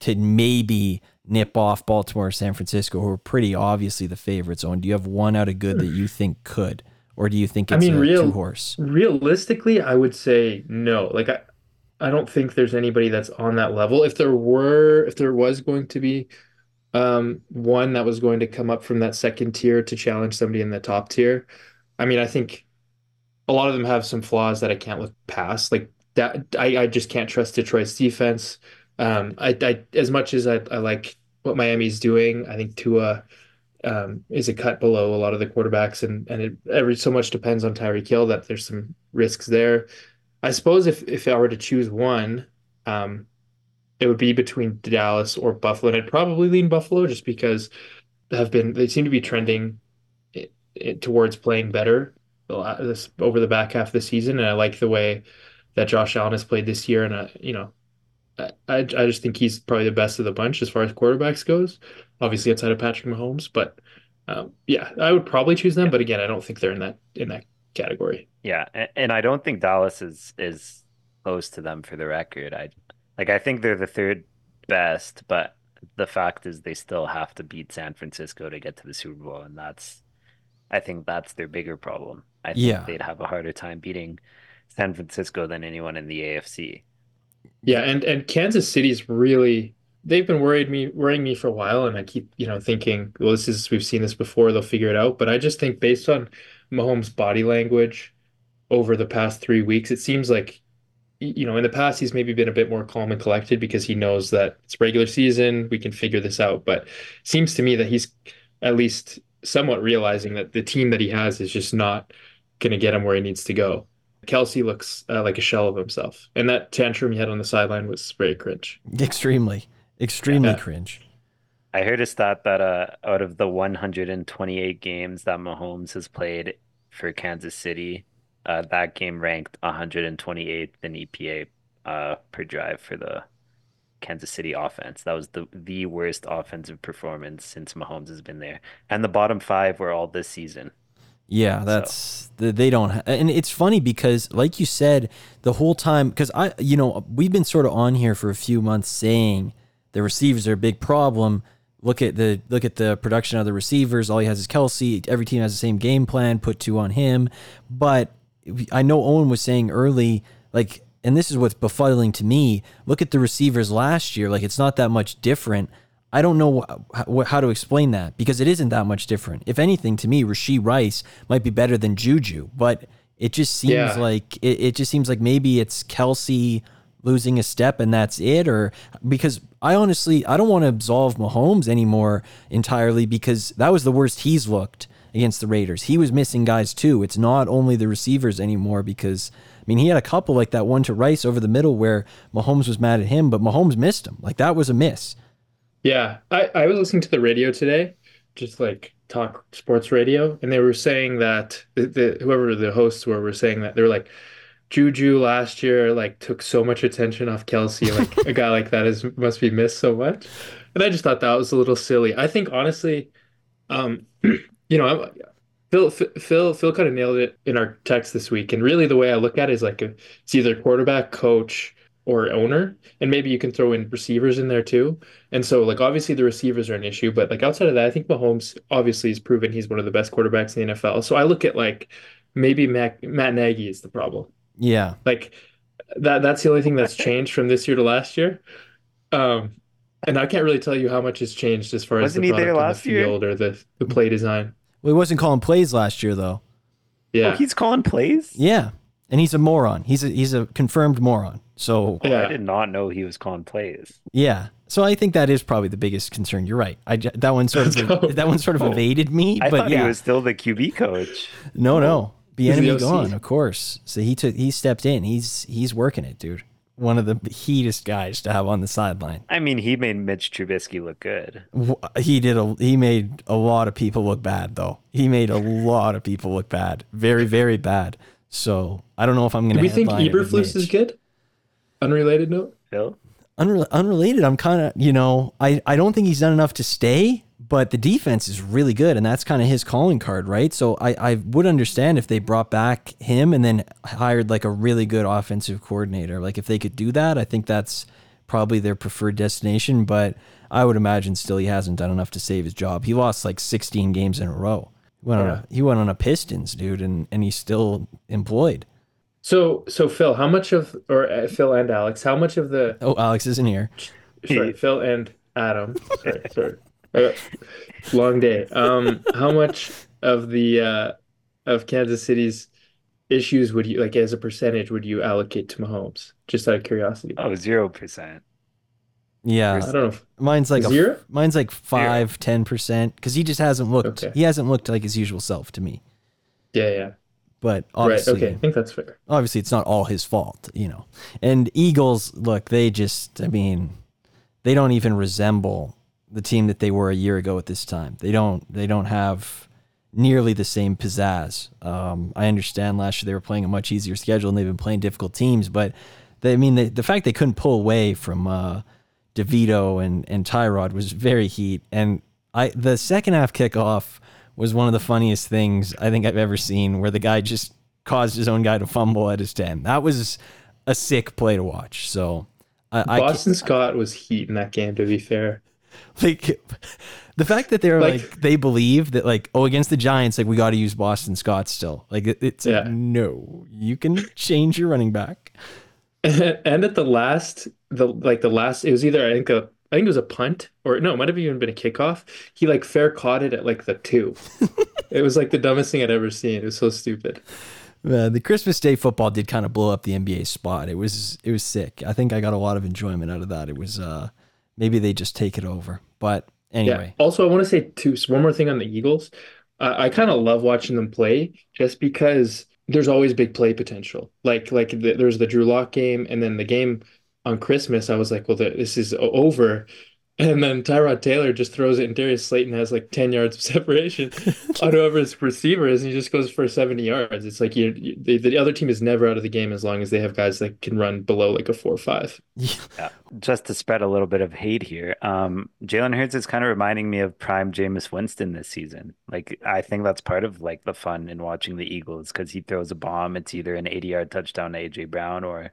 to maybe nip off Baltimore or San Francisco, who are pretty obviously the favorites on? Do you have one out of good that you think could? Or do you think I it's mean, a real- two horse? Realistically, I would say no. Like I, I don't think there's anybody that's on that level. If there were, if there was going to be um, one that was going to come up from that second tier to challenge somebody in the top tier, I mean, I think a lot of them have some flaws that I can't look past. Like that, I, I just can't trust Detroit's defense. Um, I, I as much as I, I like what Miami's doing, I think Tua um, is a cut below a lot of the quarterbacks, and and it every so much depends on Tyreek Hill that there's some risks there. I suppose if if I were to choose one, um, it would be between Dallas or Buffalo, and I'd probably lean Buffalo just because have been they seem to be trending it, it, towards playing better this over the back half of the season, and I like the way that Josh Allen has played this year, and uh, you know. I, I I just think he's probably the best of the bunch as far as quarterbacks goes, obviously outside of Patrick Mahomes. But um, yeah, I would probably choose them. But again, I don't think they're in that in that category. Yeah, and, and I don't think Dallas is is close to them for the record. I like I think they're the third best, but the fact is they still have to beat San Francisco to get to the Super Bowl, and that's I think that's their bigger problem. I think Yeah. they'd have a harder time beating San Francisco than anyone in the AFC. Yeah, and and Kansas City's really they've been worried me worrying me for a while, and I keep you know thinking, well, this is we've seen this before, they'll figure it out. But I just think based on Mahomes' body language over the past three weeks, it seems like you know in the past he's maybe been a bit more calm and collected because he knows that it's regular season, we can figure this out. But seems to me that he's at least somewhat realizing that the team that he has is just not going to get him where he needs to go. Kelce looks uh, like a shell of himself, and that tantrum he had on the sideline was very cringe. Extremely, extremely Yeah. cringe. I heard a stat that uh, out of the 128 games that Mahomes has played for Kansas City, uh, that game ranked 128th in EPA uh, per drive for the Kansas City offense. That was the the worst offensive performance since Mahomes has been there, and the bottom five were all this season. Yeah, that's th they don't, ha- and it's funny because, like you said, the whole time, because I, you know, we've been sort of on here for a few months saying the receivers are a big problem. Look at the look at the production of the receivers. All he has is Kelce. Every team has the same game plan. Put two on him. But I know Owen was saying early, like, and this is what's befuddling to me. Look at the receivers last year. Like, it's not that much different. I don't know wh- how to explain that because it isn't that much different. If anything, to me, Rashee Rice might be better than Juju, but it just seems Yeah. like it, it just seems like maybe it's Kelce losing a step and that's it, or because I honestly I don't want to absolve Mahomes anymore entirely because that was the worst he's looked against the Raiders. He was missing guys too. It's not only the receivers anymore because I mean he had a couple like that one to Rice over the middle where Mahomes was mad at him, but Mahomes missed him. Like that was a miss. Yeah, I, I was listening to the radio today, just like talk sports radio, and they were saying that the, the whoever the hosts were were saying that they were like Juju last year like took so much attention off Kelce, like a guy like that is must be missed so much, and I just thought that was a little silly. I think honestly, um, you know, I'm, Phil Phil Phil kind of nailed it in our text this week, and really the way I look at it is like a, it's either quarterback, coach, or owner, and maybe you can throw in receivers in there too. And so, like, obviously the receivers are an issue, but like outside of that, I think Mahomes obviously has proven he's one of the best quarterbacks in the NFL. So I look at like maybe Matt, Matt Nagy is the problem. Yeah. Like that that's the only thing that's changed from this year to last year. Um, and I can't really tell you how much has changed as far as Wasn't the product on last the year? field or the the play design. Well, he wasn't calling plays last year though. Yeah. Oh, he's calling plays? Yeah. And he's a moron. He's a he's a confirmed moron. So Yeah. I did not know he was calling plays. yeah. So I think that is probably the biggest concern. You're right. I that one sort of go. that one sort of Oh. evaded me, I but thought yeah. he was still the QB coach. No, no. He's the Bieniemy OC. gone, of course. So he took he stepped in. He's he's working it, dude. One of the heatest guys to have on the sideline. I mean, he made Mitch Trubisky look good. He did a he made a lot of people look bad though. He made a lot of people look bad. Very very bad. So, I don't know if I'm going to. Do we think Eberflus is good? Unrelated note? Phil? Unre- unrelated, I'm kind of, you know, I, I don't think he's done enough to stay, but the defense is really good, and that's kind of his calling card, right? So I, I would understand if they brought back him and then hired like a really good offensive coordinator. Like if they could do that, I think that's probably their preferred destination. But I would imagine still he hasn't done enough to save his job. He lost like 16 games in a row. He went on a he went on a Pistons, dude, and and he's still employed. So, so Phil, how much of, or uh, Phil and Alex, how much of the, Oh, Alex isn't here. sorry, Phil and Adam, sorry, sorry, long day. Um, how much of the, uh, of Kansas City's issues would you, like, as a percentage, would you allocate to Mahomes? Just out of curiosity. Oh, zero percent. Yeah, I don't know. Mine's like Zero? a mine's like five, ten percent because he just hasn't looked. Okay. He hasn't looked like his usual self to me. yeah, yeah. But Right. obviously, Okay. I think that's fair. obviously it's not all his fault, you know. And Eagles, look, they just, I mean, they don't even resemble the team that they were a year ago at this time. They don't, they don't have nearly the same pizzazz. Um, I understand last year they were playing a much easier schedule and they've been playing difficult teams, but they, I mean, the, the fact they couldn't pull away from uh, DeVito and and Tyrod was very heat. And I, the second half kickoff was one of the funniest things I think I've ever seen, where the guy just caused his own guy to fumble at his ten. That was a sick play to watch. So I, I Boston Scott was heat in that game, to be fair. like the fact that they're like, Like- they believe that like oh against the Giants like we got to use Boston Scott still like it, it's like, no you can change your running back. And at the last, the like the last, it was either I think a I think it was a punt or no, it might have even been a kickoff. He like fair caught it at like the two. It was like the dumbest thing I'd ever seen. It was so stupid. Uh, the Christmas Day football did kind of blow up the NBA spot. It was it was sick. I think I got a lot of enjoyment out of that. It was uh maybe they just take it over. But anyway, Yeah. Also, I want to say too, so one more thing on the Eagles. Uh, I kind of love watching them play just because there's always big play potential. Like like the, there's the Drew Lock game, and then the game on Christmas. I was like, well, the, this is over. And then Tyrod Taylor just throws it, and Darius Slayton has like 10 yards of separation on whoever his receiver is, and he just goes for 70 yards. It's like you, you the, the other team is never out of the game as long as they have guys that can run below like a 4 or 5. Yeah. Just to spread a little bit of hate here, um, Jalen Hurts is kind of reminding me of prime Jameis Winston this season. Like I think that's part of like the fun in watching the Eagles because he throws a bomb. It's either an 80-yard touchdown to AJ Brown or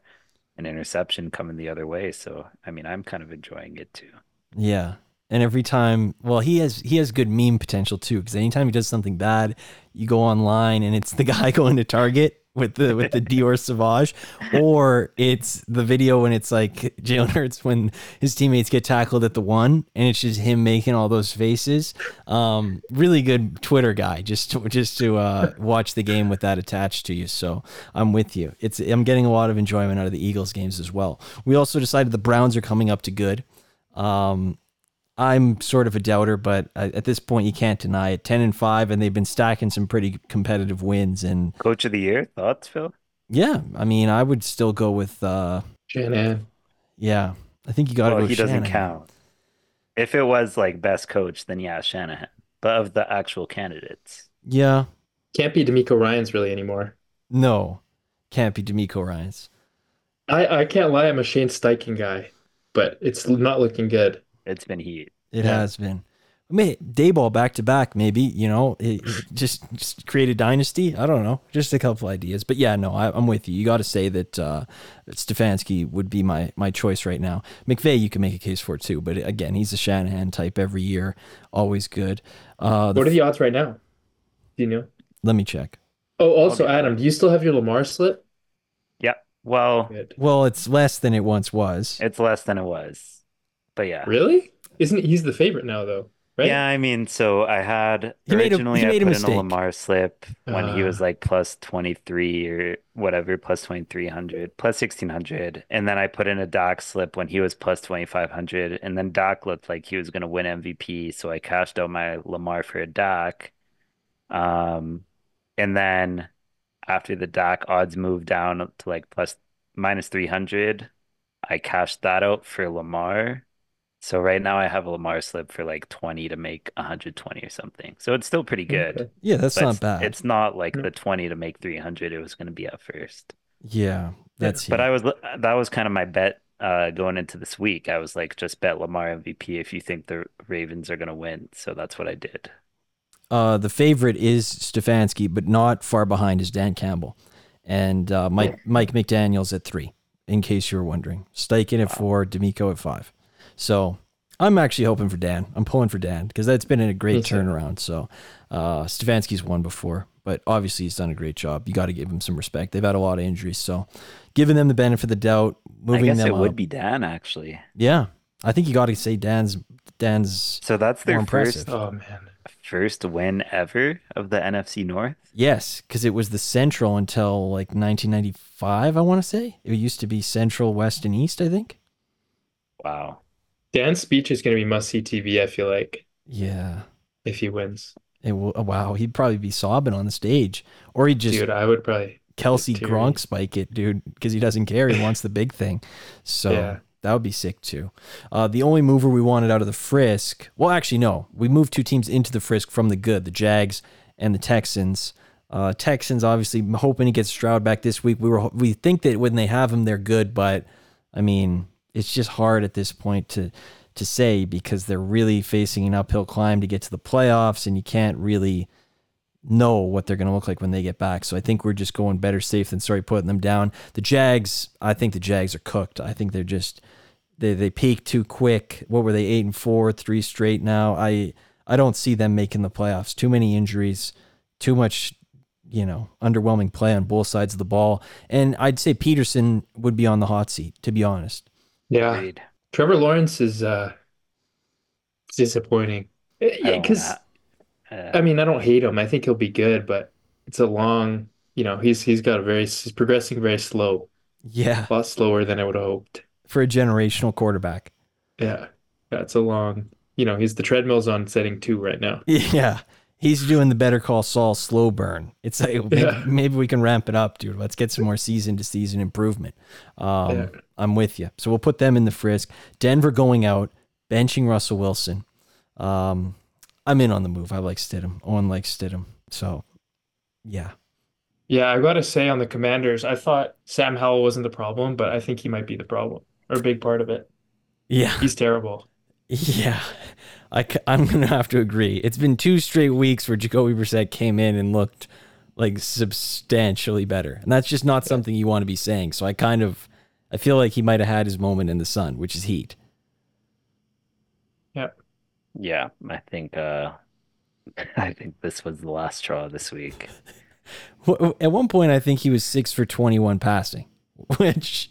an interception coming the other way. So I mean, I'm kind of enjoying it too. Yeah. And every time, well, he has he has good meme potential too. Because anytime he does something bad, you go online and it's the guy going to Target with the with the Dior Sauvage, or it's the video when it's like Jalen Hurts when his teammates get tackled at the one, and it's just him making all those faces. Um, really good Twitter guy, just to, just to uh, watch the game with that attached to you. So I'm with you. It's I'm getting a lot of enjoyment out of the Eagles games as well. We also decided the Browns are coming up to good. Um, I'm sort of a doubter, but at at this point, you can't deny it. Ten and five, and they've been stacking some pretty competitive wins. And Coach of the year, thoughts, Phil? yeah, I mean, I would still go with. Uh, Shanahan. yeah, I think you got to Well, go. he doesn't count. If it was like best coach, then yeah, Shanahan. But of the actual candidates, Yeah, Can't be DeMeco Ryans really anymore. no, can't be DeMeco Ryan's. I, I can't lie, I'm a Shane Steichen guy, but it's not looking good. it's been heat. It Yeah. has been. May Dayball back to back, maybe you know, it, it just just create a dynasty. I don't know, just a couple ideas, but yeah, no, I, I'm with you. You got to say that uh, Stefanski would be my my choice right now. McVay, you can make a case for too, but again, he's a Shanahan type every year, always good. Uh, the What are the odds right now? Do you know? Let me check. Oh, also, Okay. Adam, do you still have your Lamar slip? Yeah. Well, Well, it's less than it once was. it's less than it was. But yeah. Really? Isn't he's the favorite now though, right? Yeah, I mean, so I had He made a- originally he I made a put in a Lamar slip when he Uh. was like plus 23 or whatever, plus 2300, plus 1600. And then I put in a Dak slip when he was plus 2500. And then Dak looked like he was going to win MVP. So I cashed out my Lamar for a Dak. Um, and then after the Dak odds moved down to like plus minus 300, I cashed that out for Lamar. So right now I have a Lamar slip for like 20 to make 120 or something. So it's still pretty good. Okay. Yeah, that's But not it's, bad. it's not like No. the 20 to make 300 it was going to be at first. yeah, that's But I was that was kind of my bet uh, going into this week. I was like, just bet Lamar MVP if you think the Ravens are going to win. So that's what I did. Uh, the favorite is Stefanski, but not far behind is Dan Campbell, and uh, Mike Mike McDaniel's at three. In case you were wondering, Steichen at four, DeMeco at five. So I'm actually hoping for Dan. I'm pulling for Dan because that's been a great Me too. turnaround. So uh, Stefanski's won before, but obviously he's done a great job. You got to give him some respect. They've had a lot of injuries, so giving them the benefit of the doubt, moving I guess them it would be Dan actually. Yeah, I think you got to say Dan's Dan's So that's more their impressive. Oh man. First win ever of the NFC North. Yes, because it was the Central until like 1995. I want to say it used to be Central, West, and East. I think. Wow. Dan's speech is going to be must see TV. I feel like Yeah. if he wins, It will, oh, wow, he'd probably be sobbing on the stage, or he'd just dude, I would probably. Kelce. Gronk spike it, dude, because he doesn't care. He wants the big thing. So Yeah. That would be sick too. Uh, the only mover we wanted out of the Frisk, well, actually, no, we moved two teams into the Frisk from the good, the Jags and the Texans. Uh, Texans obviously hoping he gets Stroud back this week. We were we think that when they have him, they're good, but I mean, it's just hard at this point to to say because they're really facing an uphill climb to get to the playoffs, and you can't really know what they're going to look like when they get back. So I think we're just going better safe than sorry putting them down. The Jags, I think the Jags are cooked. I think they're just they they peaked too quick. What were they eight and four, three straight now? I I don't see them making the playoffs. Too many injuries, too much you know, underwhelming play on both sides of the ball. And I'd say Pederson would be on the hot seat, to be honest. Yeah, Agreed. Trevor Lawrence is uh disappointing. I Yeah, because Uh, I mean, I don't hate him. I think he'll be good, but it's a long. You know, he's he's got a very he's progressing very slow, Yeah, a lot slower than I would have hoped. For a generational quarterback. Yeah, that's a long. You know, he's the treadmill's on setting two right now. Yeah. He's doing the better call Saul slow burn. It's like maybe, Yeah. maybe we can ramp it up, dude. Let's get some more season to season improvement. Um, Yeah. I'm with you. So we'll put them in the frisk. Denver going out, benching Russell Wilson. Um, I'm in on the move. I like Stidham. Owen likes Stidham. So, yeah. Yeah, I gotta say on the Commanders, I thought Sam Howell wasn't the problem, but I think he might be the problem or a big part of it. Yeah. He's terrible. Yeah, I, am going to have to agree. It's been two straight weeks where Jacoby Brissett came in and looked like substantially better. And that's just not something you want to be saying. So I kind of, I feel like he might have had his moment in the sun, which is heat. Yeah. yeah, I think uh I think this was the last straw this week. At one point, I think he was six for 21 passing, which,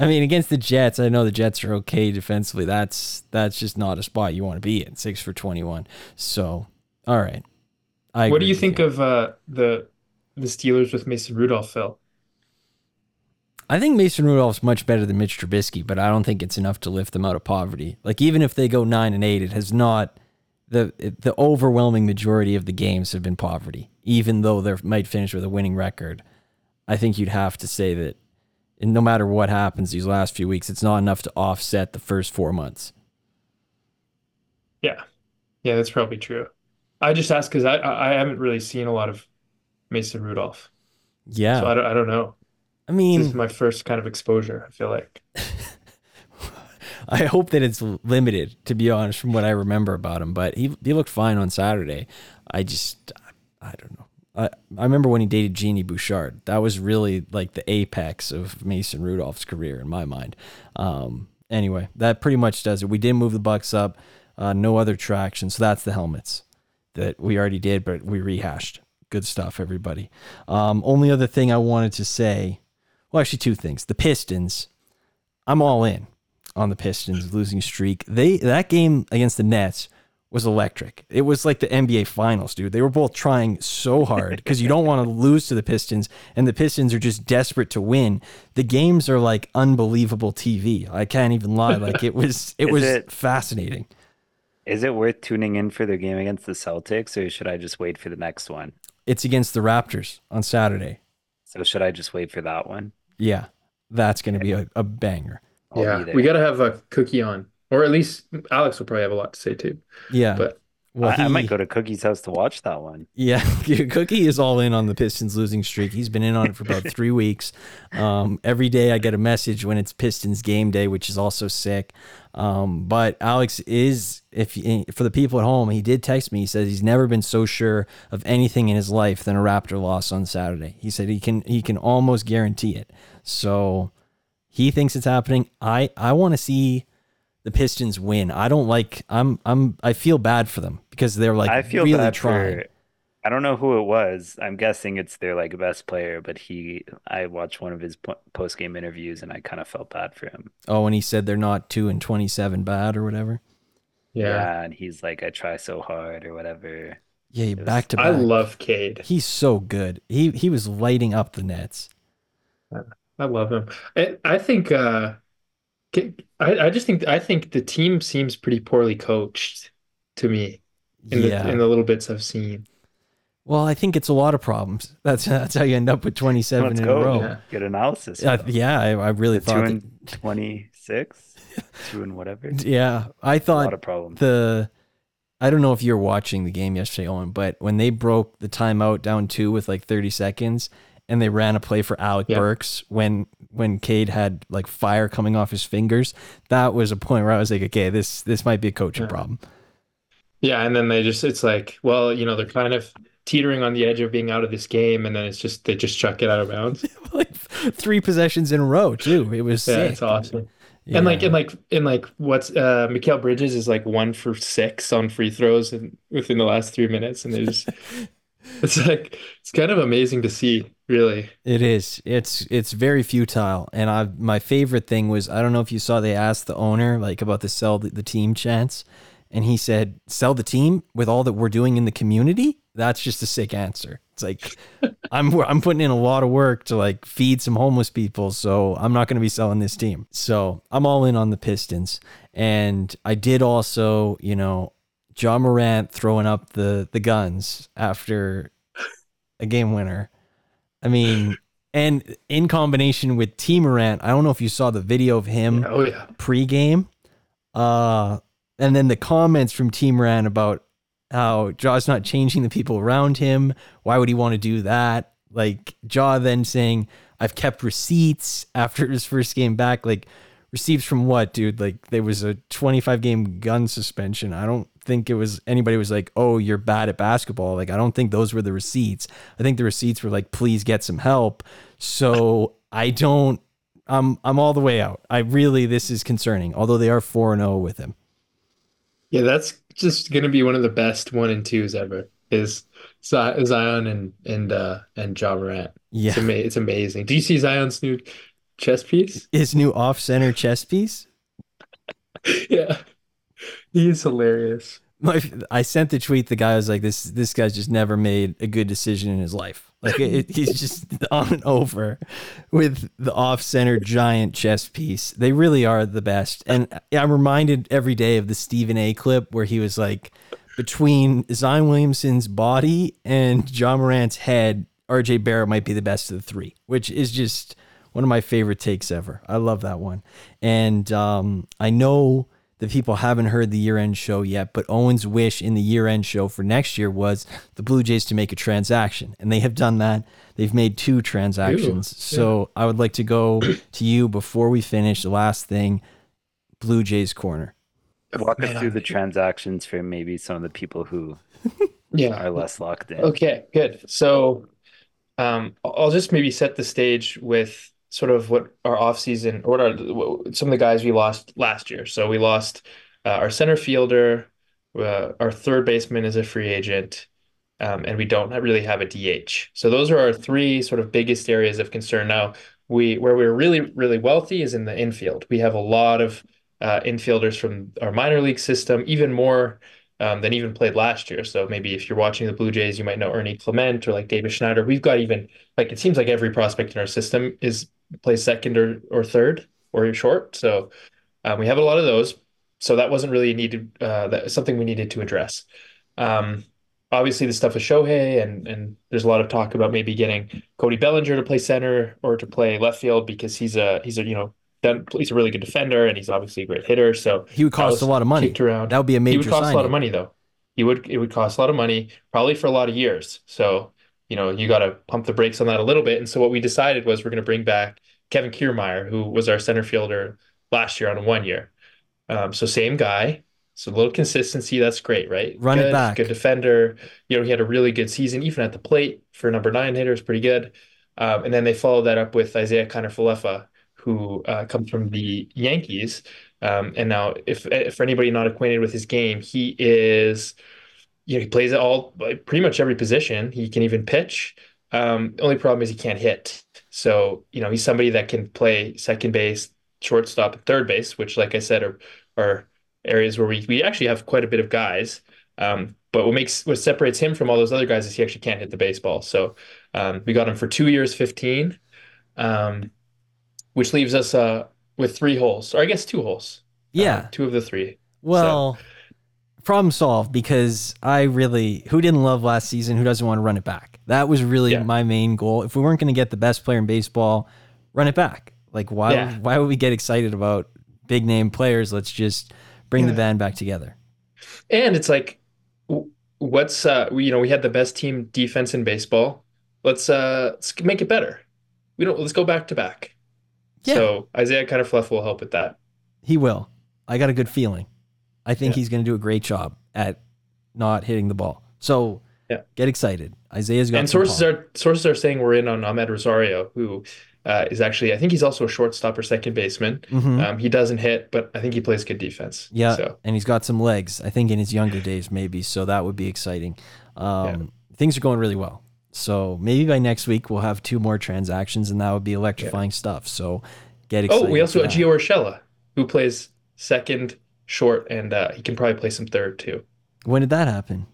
I mean, against the Jets, I know the Jets are okay defensively. That's that's just not a spot you want to be in, six for 21. So, all right. I What do you think of uh the the Steelers with Mason Rudolph, Phil? I think Mason Rudolph's much better than Mitch Trubisky, but I don't think it's enough to lift them out of poverty. Like even if they go nine and eight, it has not the the overwhelming majority of the games have been poverty. Even though they might finish with a winning record, I think you'd have to say that and no matter what happens these last few weeks, it's not enough to offset the first four months. Yeah, yeah, that's probably true. I just asked because I I haven't really seen a lot of Mason Rudolph, Yeah, so I don't I don't know. I mean, This is my first kind of exposure. I feel like. I hope that it's limited, to be honest, from what I remember about him. But he he looked fine on Saturday. I just I don't know. I I remember when he dated Genie Bouchard. That was really like the apex of Mason Rudolph's career in my mind. Um, anyway, that pretty much does it. We did move the Bucks up. Uh, no other traction, so that's the helmets that we already did, but we rehashed. Good stuff, everybody. Um, only other thing I wanted to say, well, actually, two things. The Pistons, I'm all in on the Pistons losing streak. They that game against the Nets was electric. It was like the NBA Finals, dude. They were both trying so hard because you don't want to lose to the Pistons, and the Pistons are just desperate to win. The games are like unbelievable TV. I can't even lie. Like it was, it Is was it- fascinating. Is it worth tuning in for their game against the Celtics, or should I just wait for the next one? It's against the Raptors on Saturday. So should I just wait for that one? Yeah, that's going to be a, a banger. I'll yeah, we got to have a cookie on, or at least Alex will probably have a lot to say too. Yeah, But Well, I, I he- might go to Cookie's house to watch that one. Yeah, Cookie is all in on the Pistons losing streak. He's been in on it for about three weeks. Um, every day I get a message when it's Pistons game day, which is also sick. Um, but Alex is, if for the people at home, he did text me. He says he's never been so sure of anything in his life than a Raptor loss on Saturday. He said he can he can almost guarantee it. So he thinks it's happening. I I want to see the Pistons win. I don't like. I'm I'm I feel bad for them because they're like I feel really bad trying. for. I don't know who it was. I'm guessing it's their like best player, but he. I watched one of his post game interviews and I kind of felt bad for him. Oh, and he said they're not two and twenty seven bad or whatever. Yeah. and he's like, I try so hard or whatever. Yeah, back to back. I love Cade. He's so good. He he was lighting up the nets. I love him. I, I think uh Ca- I, I just think I think the team seems pretty poorly coached to me in yeah. the in the little bits I've seen. well, I think it's a lot of problems. That's that's how you end up with twenty seven Let's in go. a row. Yeah. Good analysis. Uh, yeah, I, I really two thought. That, and twenty six, two and whatever. yeah, I A lot thought of problems. the. I don't know if you're watching the game yesterday, Owen, but when they broke the timeout down two with like 30 seconds and they ran a play for Alec Yeah. Burks when when Cade had like fire coming off his fingers, that was a point where I was like, okay, this this might be a coaching Yeah. problem. Yeah, and then they just it's like, well, you know, they're kind of teetering on the edge of being out of this game, and then it's just they just chuck it out of bounds. like three possessions in a row too. It was Yeah, sick. it's awesome. And like Yeah. and like and like what's uh Mikal Bridges is like one for six on free throws and within the last three minutes, and they just it's like it's kind of amazing to see, really. It is. It's it's very futile. And I my favorite thing was I don't know if you saw they asked the owner like about the sell the, the team chance, and he said sell the team with all that we're doing in the community. That's just a sick answer. It's like I'm I'm putting in a lot of work to like feed some homeless people, so I'm not going to be selling this team. So I'm all in on the Pistons, and I did also, you know, John Morant throwing up the the guns after a game winner. I mean, and in combination with Tee Morant, I don't know if you saw the video of him Oh yeah. pregame. Uh, and then the comments from Tee Morant about how Ja's not changing the people around him. Why would he want to do that? Like Jaw then saying, I've kept receipts after his first game back. Like receipts from what, dude? Like there was a 25 game gun suspension. I don't think it was anybody was like, oh, you're bad at basketball. Like I don't think those were the receipts. I think the receipts were like, please get some help. So I don't. I'm I'm all the way out. I really this is concerning. Although they are four and zero with him. Yeah, that's just gonna be one of the best one and twos ever. Is Zion and and uh and Ja Morant. Yeah, It's ama it's amazing. Do you see Zion's new chess piece? his new off center chess piece. Yeah. He is hilarious. My, I sent the tweet. The guy was like, "This this guy's just never made a good decision in his life. Like it, he's just on and over with the off center giant chess piece. They really are the best. And I'm reminded every day of the Stephen A. clip where he was like, between Zion Williamson's body and John Morant's head, R.J. Barrett might be the best of the three, which is just one of my favorite takes ever. I love that one. And um, I know that people haven't heard the year end show yet, but Owen's wish in the year end show for next year was the Blue Jays to make a transaction. And they have done that. They've made two transactions. Ew, so I would like to go to you before we finish. The last thing Blue Jays corner. Walk us Man, through the transactions for maybe some of the people who Yeah. are less locked in. Okay, good. So, um, I'll just maybe set the stage with sort of what our offseason, what are what, some of the guys we lost last year. So we lost uh, our center fielder, uh, our third baseman is a free agent, um, and we don't really have a DH. So those are our three sort of biggest areas of concern. Now, we where we're really really wealthy is in the infield. We have a lot of uh, infielders from our minor league system, even more um, than even played last year. So maybe if you're watching the Blue Jays, you might know Ernie Clement or like Davis Schneider. We've got even like it seems like every prospect in our system is plays second or, or third or short. So um, we have a lot of those. So that wasn't really needed. Uh, that something we needed to address. Um, obviously, the stuff with Shohei and and there's a lot of talk about maybe getting Cody Bellinger to play center or to play left field because he's a he's a you know done he's a really good defender and he's obviously a great hitter. So He would cost a lot of money. That would be a major. He would cost a lot of money though. he would it would cost a lot of money, probably for a lot of years. So, you know, you got to pump the brakes on that a little bit. And so what we decided was we're going to bring back Kevin Kiermaier, who was our center fielder last year on a one year. Um, so same guy. So a little consistency, that's great, right? Run it good, back. Good defender. You know, he had a really good season, even at the plate for number nine hitters, pretty good. Um, and then they followed that up with Isaiah Kiner-Falefa, who uh, comes from the Yankees. Um, and now, if, if for anybody not acquainted with his game, he is, you know, he plays at all pretty much every position. He can even pitch. Um, the only problem is he can't hit. So, you know, he's somebody that can play second base, shortstop, and third base, which, like I said, are are areas where we we actually have quite a bit of guys. Um, but what makes what separates him from all those other guys is he actually can't hit the baseball. So um, we got him for two years, fifteen, um, which leaves us uh, with three holes, or I guess two holes. Yeah. Uh, two of the three. Well, problem solved because I really who didn't love last season, who doesn't want to run it back? That was really Yeah. my main goal. If we weren't going to get the best player in baseball, run it back. Like why Yeah. why would we get excited about big name players? Let's just bring the band back together. And it's like, what's uh, we, you know, we had the best team defense in baseball. Let's uh, let's make it better. We don't. Let's go back to back. Yeah. So Isaiah kind of fluff will help with that. He will. I got a good feeling. I think Yeah. he's going to do a great job at not hitting the ball. So Yeah. get excited. Isaiah's got and sources are sources are saying we're in on Amed Rosario, who uh, is actually I think he's also a shortstop or second baseman. Mhm. Um, he doesn't hit, but I think he plays good defense. Yeah, So and he's got some legs. I think in his younger days, maybe. So that would be exciting. Um, Things are going really well. So maybe by next week we'll have two more transactions, and that would be electrifying stuff. So get excited. oh, we also got. Gio Urshela, who plays second, short, and uh, he can probably play some third too. When did that happen?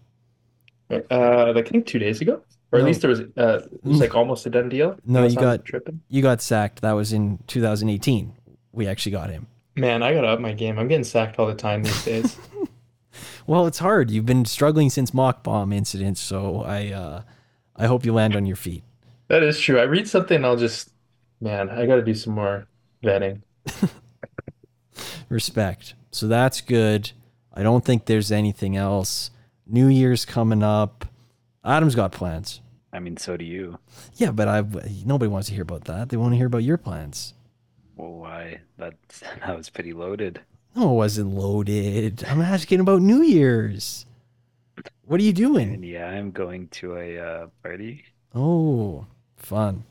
Uh, I think two days ago, or at least there was uh, it was like almost a done deal. No, you got- tripping. You got sacked. That was in 2018. We actually got him. Man, I gotta up my game. I'm getting sacked all the time these days. Well, it's hard. You've been struggling since mock bomb incidents, so I uh, I hope you land on your feet. that is true. I read something, I'll just, man, I gotta do some more vetting. Respect. So that's good. I don't think there's anything else. New Year's coming up. Adam's got plans. I mean, so do you. Yeah, but I nobody wants to hear about that. They want to hear about your plans. Well, why? That that was pretty loaded. No, it wasn't loaded. I'm asking about New Year's. What are you And doing? yeah, I'm going to a uh, party. Oh, fun.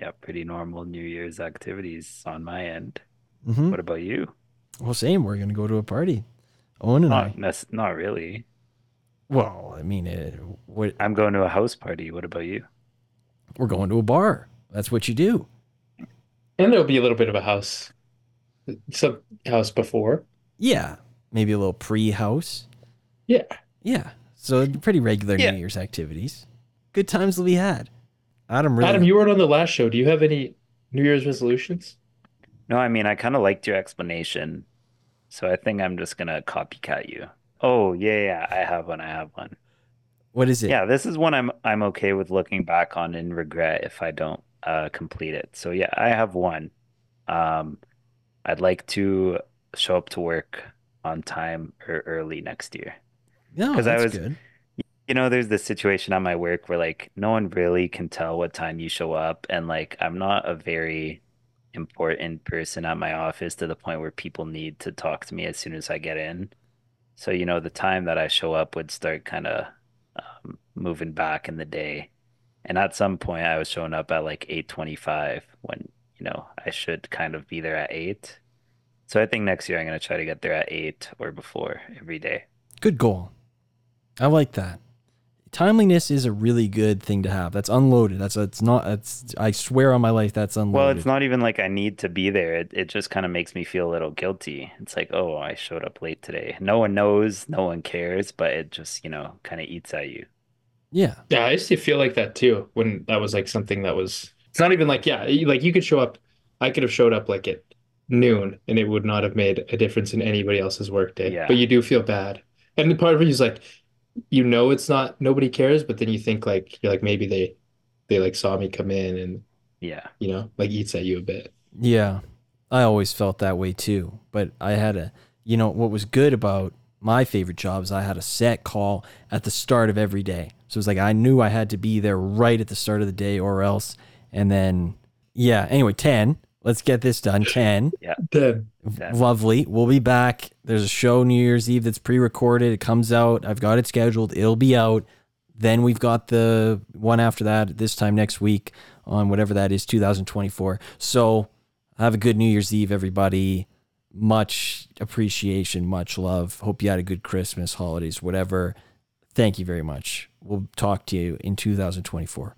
Yeah, pretty normal New Year's activities on my end. hmm What about you? Well, same. We're gonna go to a party. Owen and I. Not not really. Well, I mean, it, what, I'm going to a house party. What about you? we're going to a bar. That's what you do. And there'll be a little bit of a house, some house before. Yeah, maybe a little pre-house. Yeah. Yeah. So pretty regular Yeah. New Year's activities. Good times will be had. Adam really Adam, you weren't on the last show. Do you have any New Year's resolutions? No, I mean, I kind of liked your explanation. So I think I'm just gonna copycat you. Oh, yeah, yeah, I have one. I have one. what is it? Yeah, this is one I'm I'm okay with looking back on and regret if I don't uh complete it. So yeah, I have one. Um, I'd like to show up to work on time or early next year. No, 'Cause I that's was- good. You know, there's this situation at my work where like no one really can tell what time you show up, and like I'm not a very important person at my office to the point where people need to talk to me as soon as I get in. So, you know, the time that I show up would start kind of um, moving back in the day. And at some point, I was showing up at like 8:25 when, you know, I should kind of be there at 8. So I think next year I'm going to try to get there at 8 or before every day. Good goal. I like that. Timeliness is a really good thing to have. That's unloaded. That's it's not. That's I swear on my life that's unloaded. Well, it's not even like I need to be there. It it just kind of makes me feel a little guilty. It's like, oh, I showed up late today. No one knows, no one cares, but it just, you know, kind of eats at you. Yeah. Yeah, I used to feel like that too when that was like something that was. It's not even like yeah, like you could show up. I could have showed up like at noon, and it would not have made a difference in anybody else's workday. Yeah. But you do feel bad, and the part of you is like, you know, it's not nobody cares, but then you think like you're like maybe they, they like saw me come in and Yeah. you know like eats at you a bit. Yeah. I always felt that way too. But I had a, you know, what was good about my favorite job is I had a set call at the start of every day. So it was like I knew I had to be there right at the start of the day or else. And then, yeah, anyway, 10. Let's get this done. 10. Then Lovely. We'll be back. There's a show New Year's Eve that's pre recorded. It comes out. I've got it scheduled. It'll be out. Then we've got the one after that this time next week on whatever that is, 2024. So have a good New Year's Eve, everybody. Much appreciation, much love. Hope you had a good Christmas, holidays, whatever. Thank you very much. We'll talk to you in 2024.